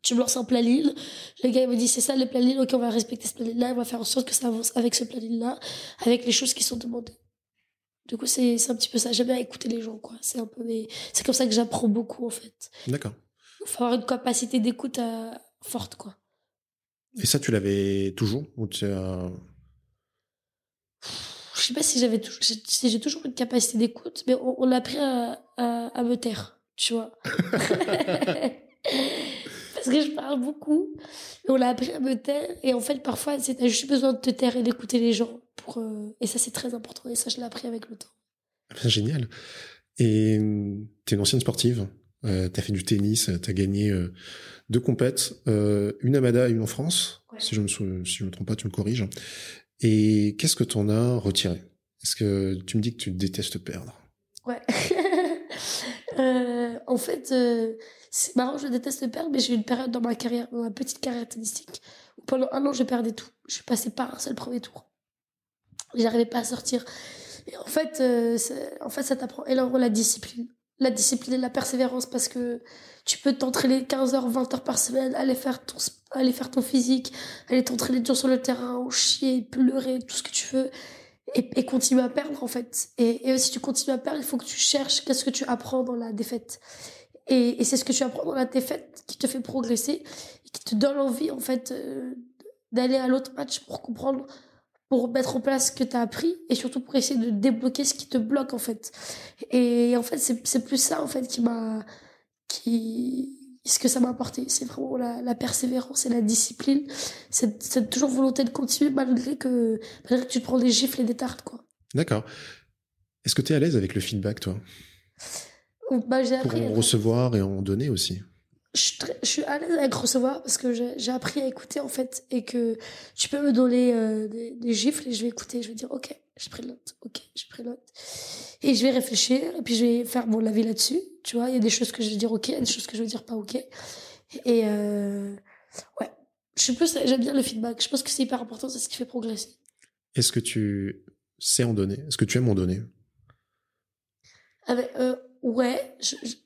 Tu me lances un planning, le gars il me dit c'est ça le planning, ok on va respecter ce planning-là, on va faire en sorte que ça avance avec ce planning-là, avec les choses qui sont demandées. Du coup c'est un petit peu ça, j'aime bien écouter les gens quoi, c'est un peu c'est comme ça que j'apprends beaucoup en fait. D'accord. Il faut avoir une capacité d'écoute euh, forte quoi. Et ça tu l'avais toujours ou. Je sais pas si j'avais si j'ai toujours une capacité d'écoute, mais on, a appris à, à, à me taire, tu vois. parce que je parle beaucoup. Et on l'a appris à me taire. Et en fait, parfois, t'as juste besoin de te taire et d'écouter les gens. Pour, euh, Et ça, c'est très important. Et ça, je l'ai appris avec le temps. C'est ah, génial. Et t'es une ancienne sportive. Euh, t'as fait du tennis, t'as gagné euh, deux compètes, euh, une à Mada et une en France. Si je me si je me trompe pas, tu me corriges. Et qu'est-ce que t'en as retiré? Est-ce que tu me dis que tu détestes perdre? Ouais. en fait, c'est marrant, je déteste perdre, mais j'ai eu une période dans ma carrière, dans ma petite carrière tennistique, où pendant un an, je perdais tout. Je suis passée par un seul premier tour. J'arrivais pas à sortir. Et en fait, euh, en fait ça t'apprend énormément la discipline. La discipline et la persévérance, parce que tu peux t'entraîner 15 heures, 20 heures par semaine, aller faire ton, aller faire ton physique, aller t'entraîner dur sur le terrain, chier, pleurer, tout ce que tu veux. Et, continuer à perdre en fait. Et, si tu continues à perdre, il faut que tu cherches qu'est-ce que tu apprends dans la défaite. Et, et c'est ce que tu apprends dans la défaite qui te fait progresser et qui te donne envie, en fait, euh, d'aller à l'autre match pour comprendre, pour mettre en place ce que tu as appris et surtout pour essayer de débloquer ce qui te bloque, en fait. Et en fait, c'est plus ça, en fait, qui m'a. qui ce que ça m'a apporté, c'est vraiment la, la, persévérance et la discipline. C'est toujours volonté de continuer malgré que, malgré que tu te prends des gifles et des tartes, quoi. D'accord. Est-ce que tu es à l'aise avec le feedback, toi? Bah, pour en recevoir et en donner aussi. Je, suis à l'aise avec recevoir parce que j'ai appris à écouter en fait et que tu peux me donner euh, des, gifles et je vais écouter. Je vais dire ok j'ai pris note. Ok j'ai pris note. Et je vais réfléchir et puis je vais faire mon avis là-dessus. Tu vois il y a des choses que je vais dire ok il y a des choses que je vais dire pas ok. Et euh, ouais. Je plus j'aime bien le feedback. Je pense que c'est hyper important c'est ce qui fait progresser. Est-ce que tu sais en donner? Est-ce que tu aimes en donner? Avec, euh, Ouais,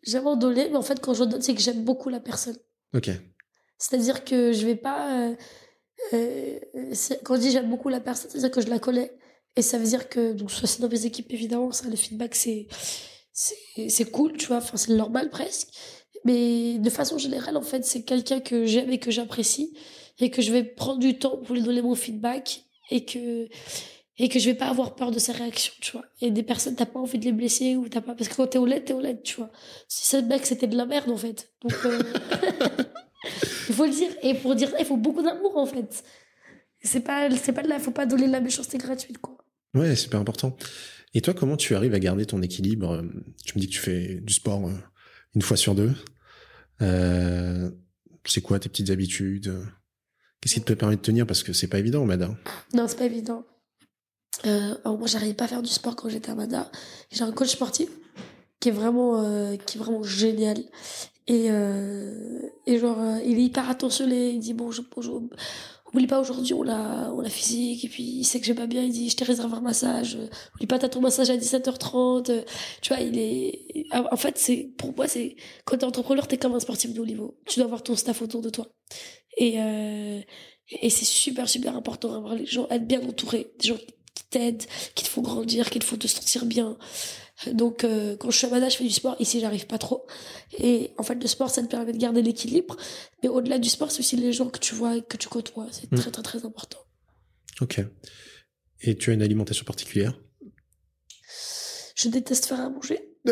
j'aime en donner, mais en fait, quand je donne, c'est que j'aime beaucoup la personne. Ok. C'est-à-dire que je vais pas. Euh, euh, quand je dis j'aime beaucoup la personne, c'est-à-dire que je la connais. Et ça veut dire que, donc, soit c'est dans mes équipes, évidemment, ça, le feedback, c'est, c'est, cool, tu vois, enfin, c'est normal presque. Mais de façon générale, en fait, c'est quelqu'un que j'aime et que j'apprécie et que je vais prendre du temps pour lui donner mon feedback et que, et que je vais pas avoir peur de ses réactions, tu vois. Et des personnes, t'as pas envie de les blesser ou t'as pas, parce que quand t'es honnête, t'es honnête, tu vois. Si ce mec, c'était de la merde, en fait. Donc, euh... il faut le dire. Et pour dire il faut beaucoup d'amour, en fait. C'est pas, c'est pas de là, faut pas donner de la méchanceté gratuite, quoi. Ouais, c'est super important. Et toi, comment tu arrives à garder ton équilibre? Tu me dis que tu fais du sport euh, une fois sur deux. Euh, c'est quoi tes petites habitudes? Qu'est-ce qui te permet de tenir? Parce que c'est pas évident, madame. Non, c'est pas évident. Euh, alors moi, j'arrivais pas à faire du sport quand j'étais à Mada. J'ai un coach sportif qui est vraiment, euh, qui est vraiment génial. Et, euh, et genre, euh, il est hyper attentionné. Il dit bon, je, oublie pas aujourd'hui, on a, on a physique. Et puis, il sait que j'ai pas bien. Il dit, je t'ai réservé un massage. Oublie pas, t'as ton massage à 17h30. Tu vois, il est, en fait, c'est, pour moi, c'est, quand t'es entrepreneur, t'es comme un sportif de haut niveau. Tu dois avoir ton staff autour de toi. Et, et c'est super, super important d'avoir les gens, être bien entouré. Des gens t'aident, qui te font grandir, qui te font te sentir bien. Donc euh, quand je suis à Mada, je fais du sport. Ici, j'arrive pas trop. Et en fait, le sport, ça te permet de garder l'équilibre. Mais au-delà du sport, c'est aussi les gens que tu vois et que tu côtoies. C'est très, hmm. très, très important. Ok. Et tu as une alimentation particulière? Je déteste faire à manger.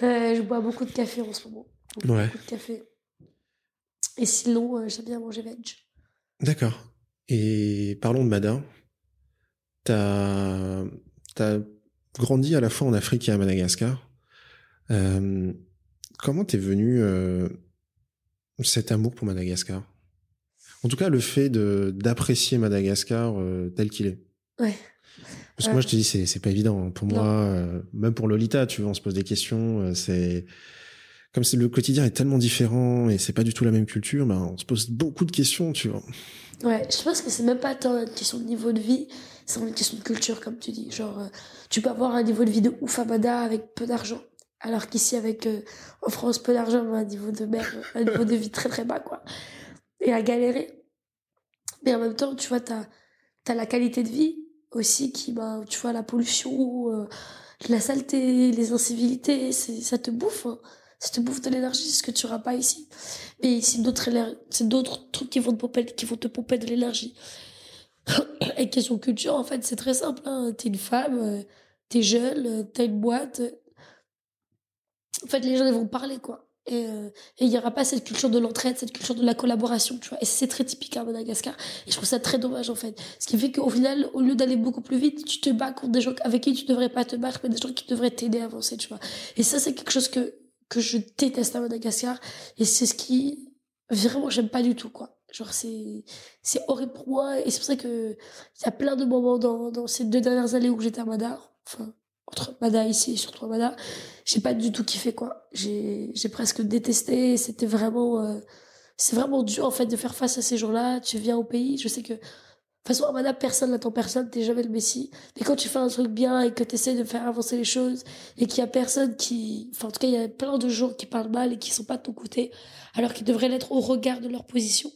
Euh, je bois beaucoup de café en ce moment. ouais. Beaucoup de café. Et sinon, euh, j'aime bien manger veg. D'accord. Et parlons de Mada. T'as as grandi à la fois en Afrique et à Madagascar. Euh, comment t'es venu euh, cet amour pour Madagascar? En tout cas, le fait d'apprécier Madagascar euh, tel qu'il est. Ouais. Parce que moi, je te dis, c'est pas évident. Pour moi, même pour Lolita, tu vois, on se pose des questions. C'est comme le quotidien est tellement différent et c'est pas du tout la même culture, ben on se pose beaucoup de questions, tu vois. Ouais, je pense que c'est même pas tant une question de niveau de vie, c'est une question de culture, comme tu dis. Genre, euh, tu peux avoir un niveau de vie de ouf à Mada avec peu d'argent. Alors qu'ici, avec, euh, en France, peu d'argent, on a un niveau de mer, un niveau de vie très très bas, quoi. Et à galérer. Mais en même temps, tu vois, t'as, t'as la qualité de vie aussi qui, bah, tu vois, la pollution, euh, la saleté, les incivilités, ça te bouffe, hein. Ça te bouffe de l'énergie, ce que tu n'auras pas ici. Mais ici, d'autres, c'est d'autres trucs qui vont te pomper, qui vont te pomper de l'énergie. Et question culture, en fait, c'est très simple, hein. T'es une femme, euh, t'es jeune, euh, t'as une boîte. En fait, les gens, ils vont parler, quoi. Et il n'y aura pas cette culture de l'entraide, cette culture de la collaboration, tu vois. Et c'est très typique à Madagascar. Et je trouve ça très dommage, en fait. Ce qui fait qu'au final, au lieu d'aller beaucoup plus vite, tu te bats contre des gens avec qui tu devrais pas te battre, mais des gens qui devraient t'aider à avancer, tu vois. Et ça, c'est quelque chose que, que je déteste à Madagascar. Et c'est ce qui, vraiment, j'aime pas du tout, quoi. Genre, c'est, c'est horrible pour moi. Et c'est pour ça que il y a plein de moments dans, dans ces deux dernières années où j'étais à Madar. Enfin, entre Mada ici et surtout à Mada, j'ai pas du tout kiffé quoi. J'ai j'ai presque détesté. C'était vraiment euh, c'est vraiment dur en fait de faire face à ces gens-là. Tu viens au pays, je sais que de toute façon personne n'attend personne, t'es jamais le messie. Mais quand tu fais un truc bien et que tu essaies de faire avancer les choses et qu'il y a personne qui, enfin en tout cas il y a plein de gens qui parlent mal et qui sont pas de ton côté, alors qu'ils devraient l'être au regard de leur position.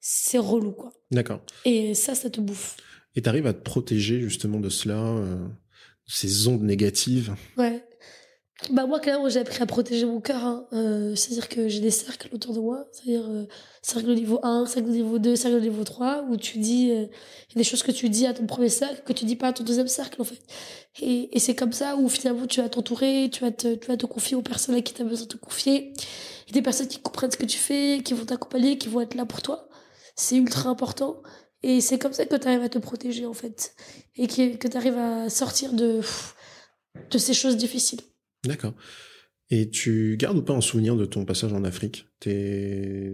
C'est relou quoi. D'accord. Et ça, ça te bouffe. Et t'arrives à te protéger justement de cela. Euh ces ondes négatives? Ouais. Bah moi, clairement, j'ai appris à protéger mon cœur. Hein. Euh, c'est-à-dire que j'ai des cercles autour de moi. C'est-à-dire euh, cercle au niveau 1, cercle au niveau 2, cercle au niveau 3, où tu dis... Euh, des choses que tu dis à ton premier cercle que tu dis pas à ton deuxième cercle, en fait. Et, et c'est comme ça où finalement tu vas t'entourer, tu vas te, tu vas te confier aux personnes à qui tu as besoin de te confier. A des personnes qui comprennent ce que tu fais, qui vont t'accompagner, qui vont être là pour toi. C'est ultra important. Et c'est comme ça que tu arrives à te protéger, en fait. Et que, que tu arrives à sortir de, de ces choses difficiles. D'accord. Et tu gardes ou pas un souvenir de ton passage en Afrique? T'es...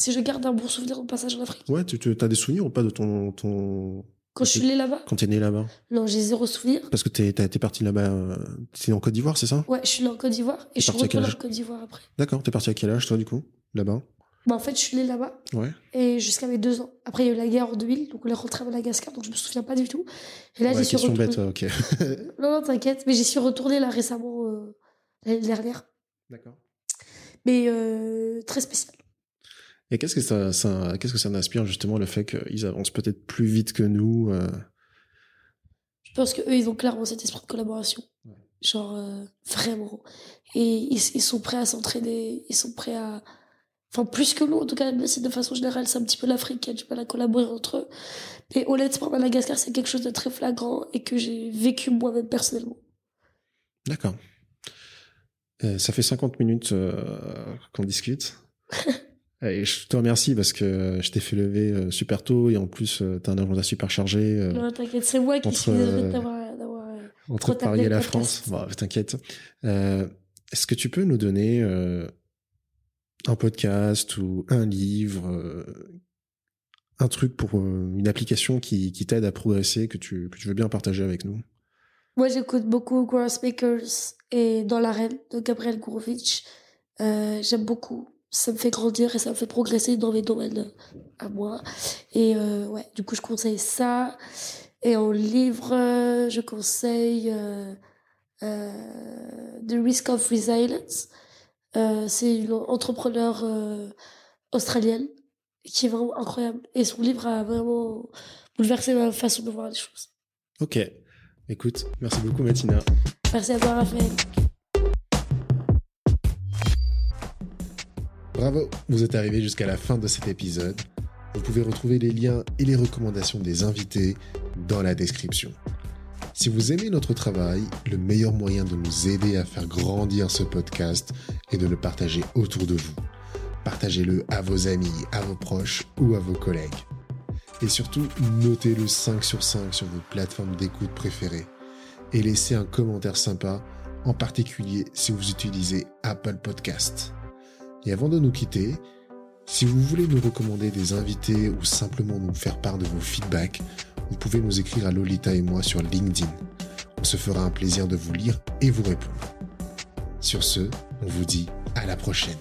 Si je garde un bon souvenir de mon passage en Afrique? Ouais, tu, tu as des souvenirs ou pas de ton... ton... Quand je suis né là-bas? Quand t'es né là-bas? Non, j'ai zéro souvenir. Parce que t'es, t'es parti là-bas... Euh... T'es en Côte d'Ivoire, c'est ça? Ouais, je suis né en Côte d'Ivoire. Et je suis retourné en Côte d'Ivoire après. D'accord. T'es parti à quel âge, toi, du coup Là-bas? Bah, en fait, je suis née là-bas. Ouais. Et jusqu'à mes deux ans. Après, il y a eu la guerre en 2000, donc on est rentré à Madagascar, donc je me souviens pas du tout. Et là, ouais, j'y suis retournée. bête, ok. non, non, t'inquiète. Mais j'y suis retournée là récemment, euh, l'année dernière. D'accord. Mais euh, très spécial. Et qu'est-ce que ça, ça qu'est-ce que ça inspire justement le fait qu'ils avancent peut-être plus vite que nous euh... Je pense que eux, ils ont clairement cet esprit de collaboration. Ouais. Genre vraiment. Et ils, ils sont prêts à s'entraider. Ils sont prêts à Enfin, plus que nous, en tout cas, mais c'est de façon générale, c'est un petit peu l'Afrique qui a du mal à collaborer entre eux. Mais honnêtement, Madagascar, c'est quelque chose de très flagrant et que j'ai vécu moi-même personnellement. D'accord. Euh, ça fait 50 minutes euh, qu'on discute. et je te remercie parce que je t'ai fait lever euh, super tôt et en plus, t'as un agenda super chargé. Euh, non, t'inquiète, c'est moi qui entre, suis désolée d'avoir, d'avoir. Entre Paris et la France. Bon, t'inquiète. Est-ce que tu peux nous donner un podcast ou un livre, euh, un truc pour euh, une application qui, t'aide à progresser, que tu, que tu veux bien partager avec nous? Moi, j'écoute beaucoup Speakers et Dans l'arène de Gabriel Gourovitch. Euh, J'aime beaucoup. Ça me fait grandir et ça me fait progresser dans mes domaines à moi. Et euh, ouais, du coup, je conseille ça. Et en livre, je conseille The Risk of Resilience euh, c'est une entrepreneur euh, australienne qui est vraiment incroyable. Et son livre a vraiment bouleversé ma façon de voir les choses. Ok. Écoute, merci beaucoup Mathina. Merci à toi Raphaël. Bravo, vous êtes arrivé jusqu'à la fin de cet épisode. Vous pouvez retrouver les liens et les recommandations des invités dans la description. Si vous aimez notre travail, le meilleur moyen de nous aider à faire grandir ce podcast est de le partager autour de vous. Partagez-le à vos amis, à vos proches ou à vos collègues. Et surtout, notez-le 5 sur 5 sur vos plateformes d'écoute préférées. Et laissez un commentaire sympa, en particulier si vous utilisez Apple Podcast. Et avant de nous quitter, si vous voulez nous recommander des invités ou simplement nous faire part de vos feedbacks, vous pouvez nous écrire à Lolita et moi sur LinkedIn. On se fera un plaisir de vous lire et vous répondre. Sur ce, on vous dit à la prochaine.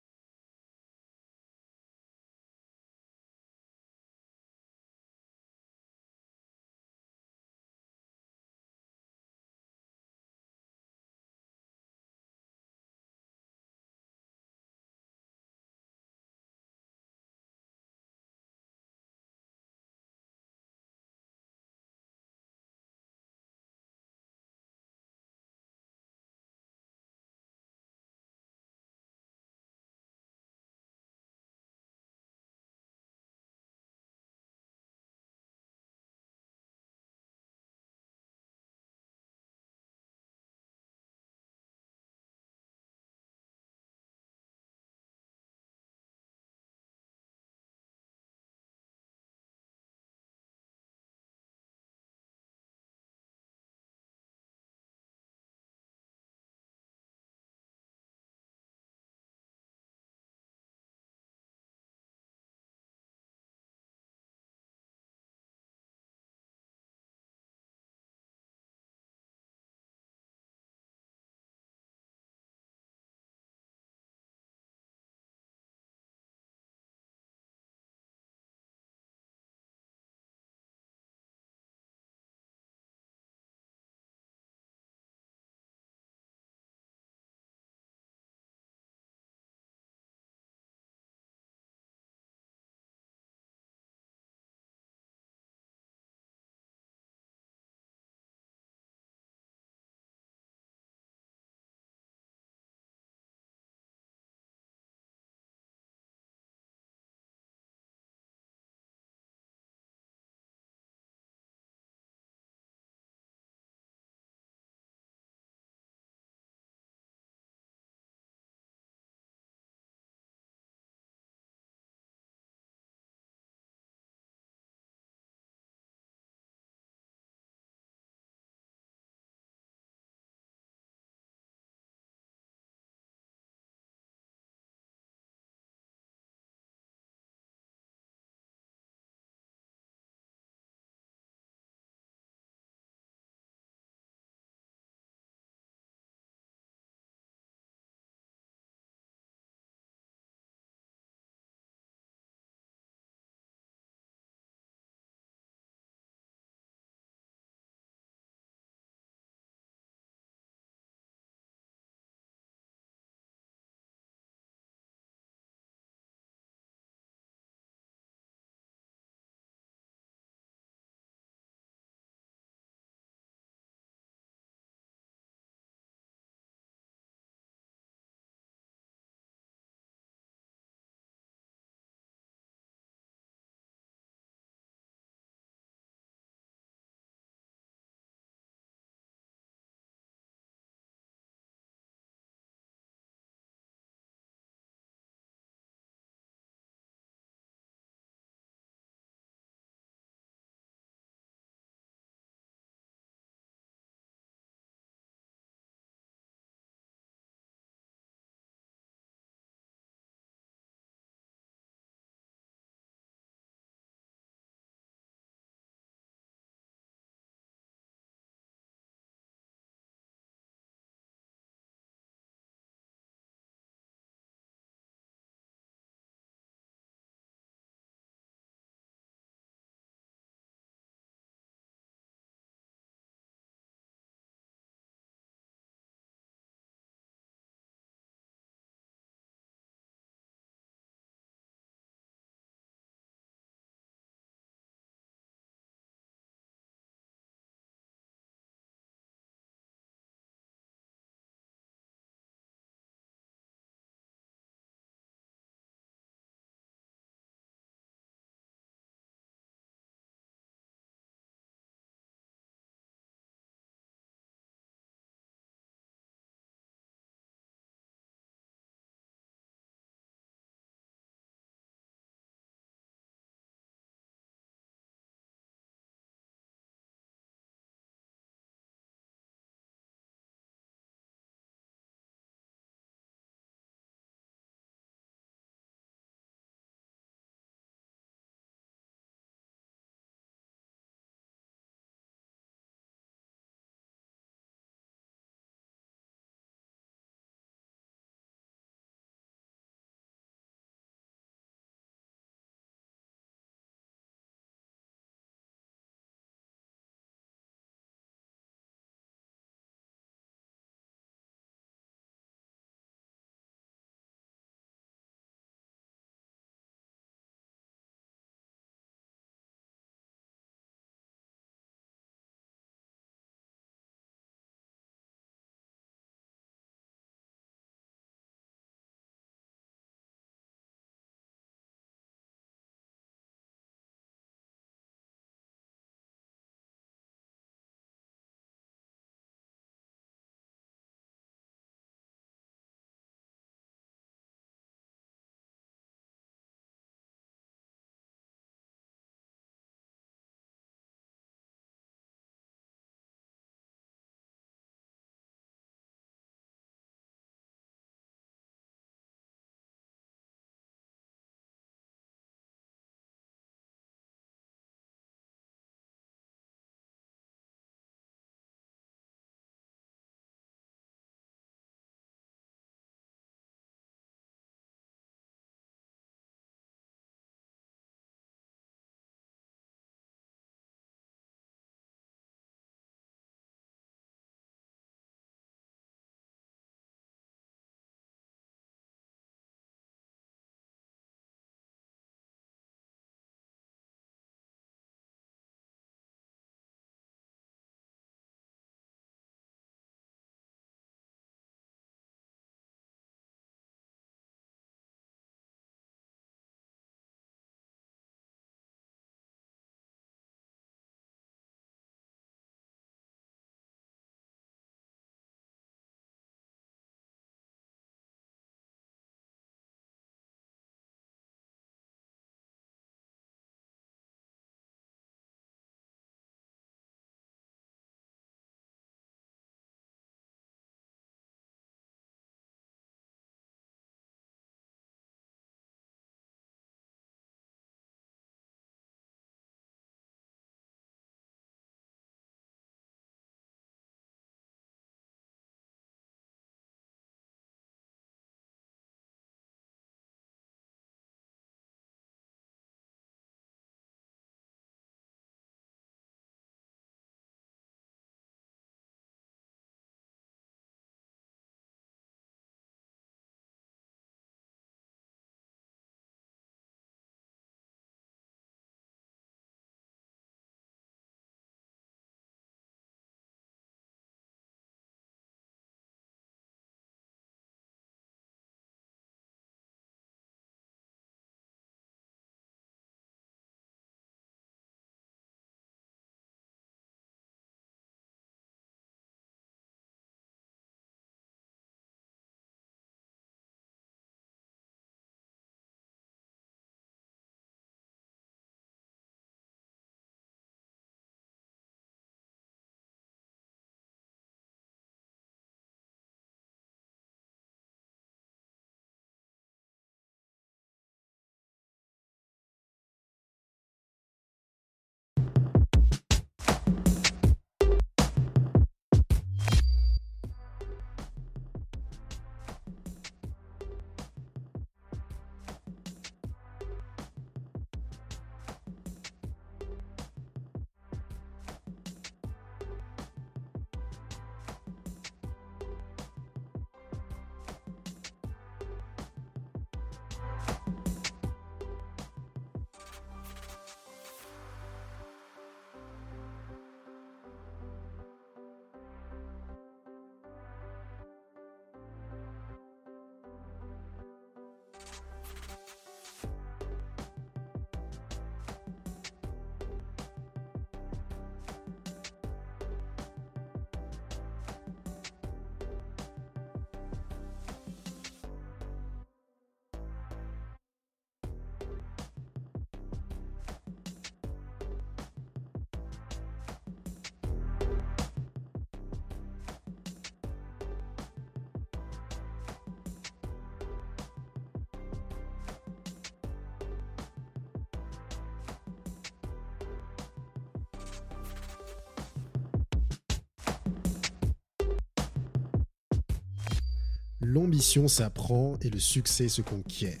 L'ambition s'apprend et le succès se conquiert.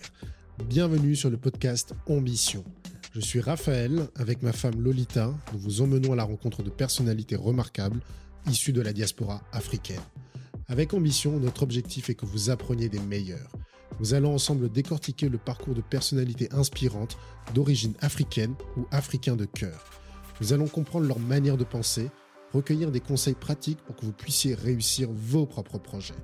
Bienvenue sur le podcast Ambition. Je suis Raphaël, avec ma femme Lolita, nous vous emmenons à la rencontre de personnalités remarquables issues de la diaspora africaine. Avec Ambition, notre objectif est que vous appreniez des meilleurs. Nous allons ensemble décortiquer le parcours de personnalités inspirantes d'origine africaine ou africain de cœur. Nous allons comprendre leur manière de penser, recueillir des conseils pratiques pour que vous puissiez réussir vos propres projets.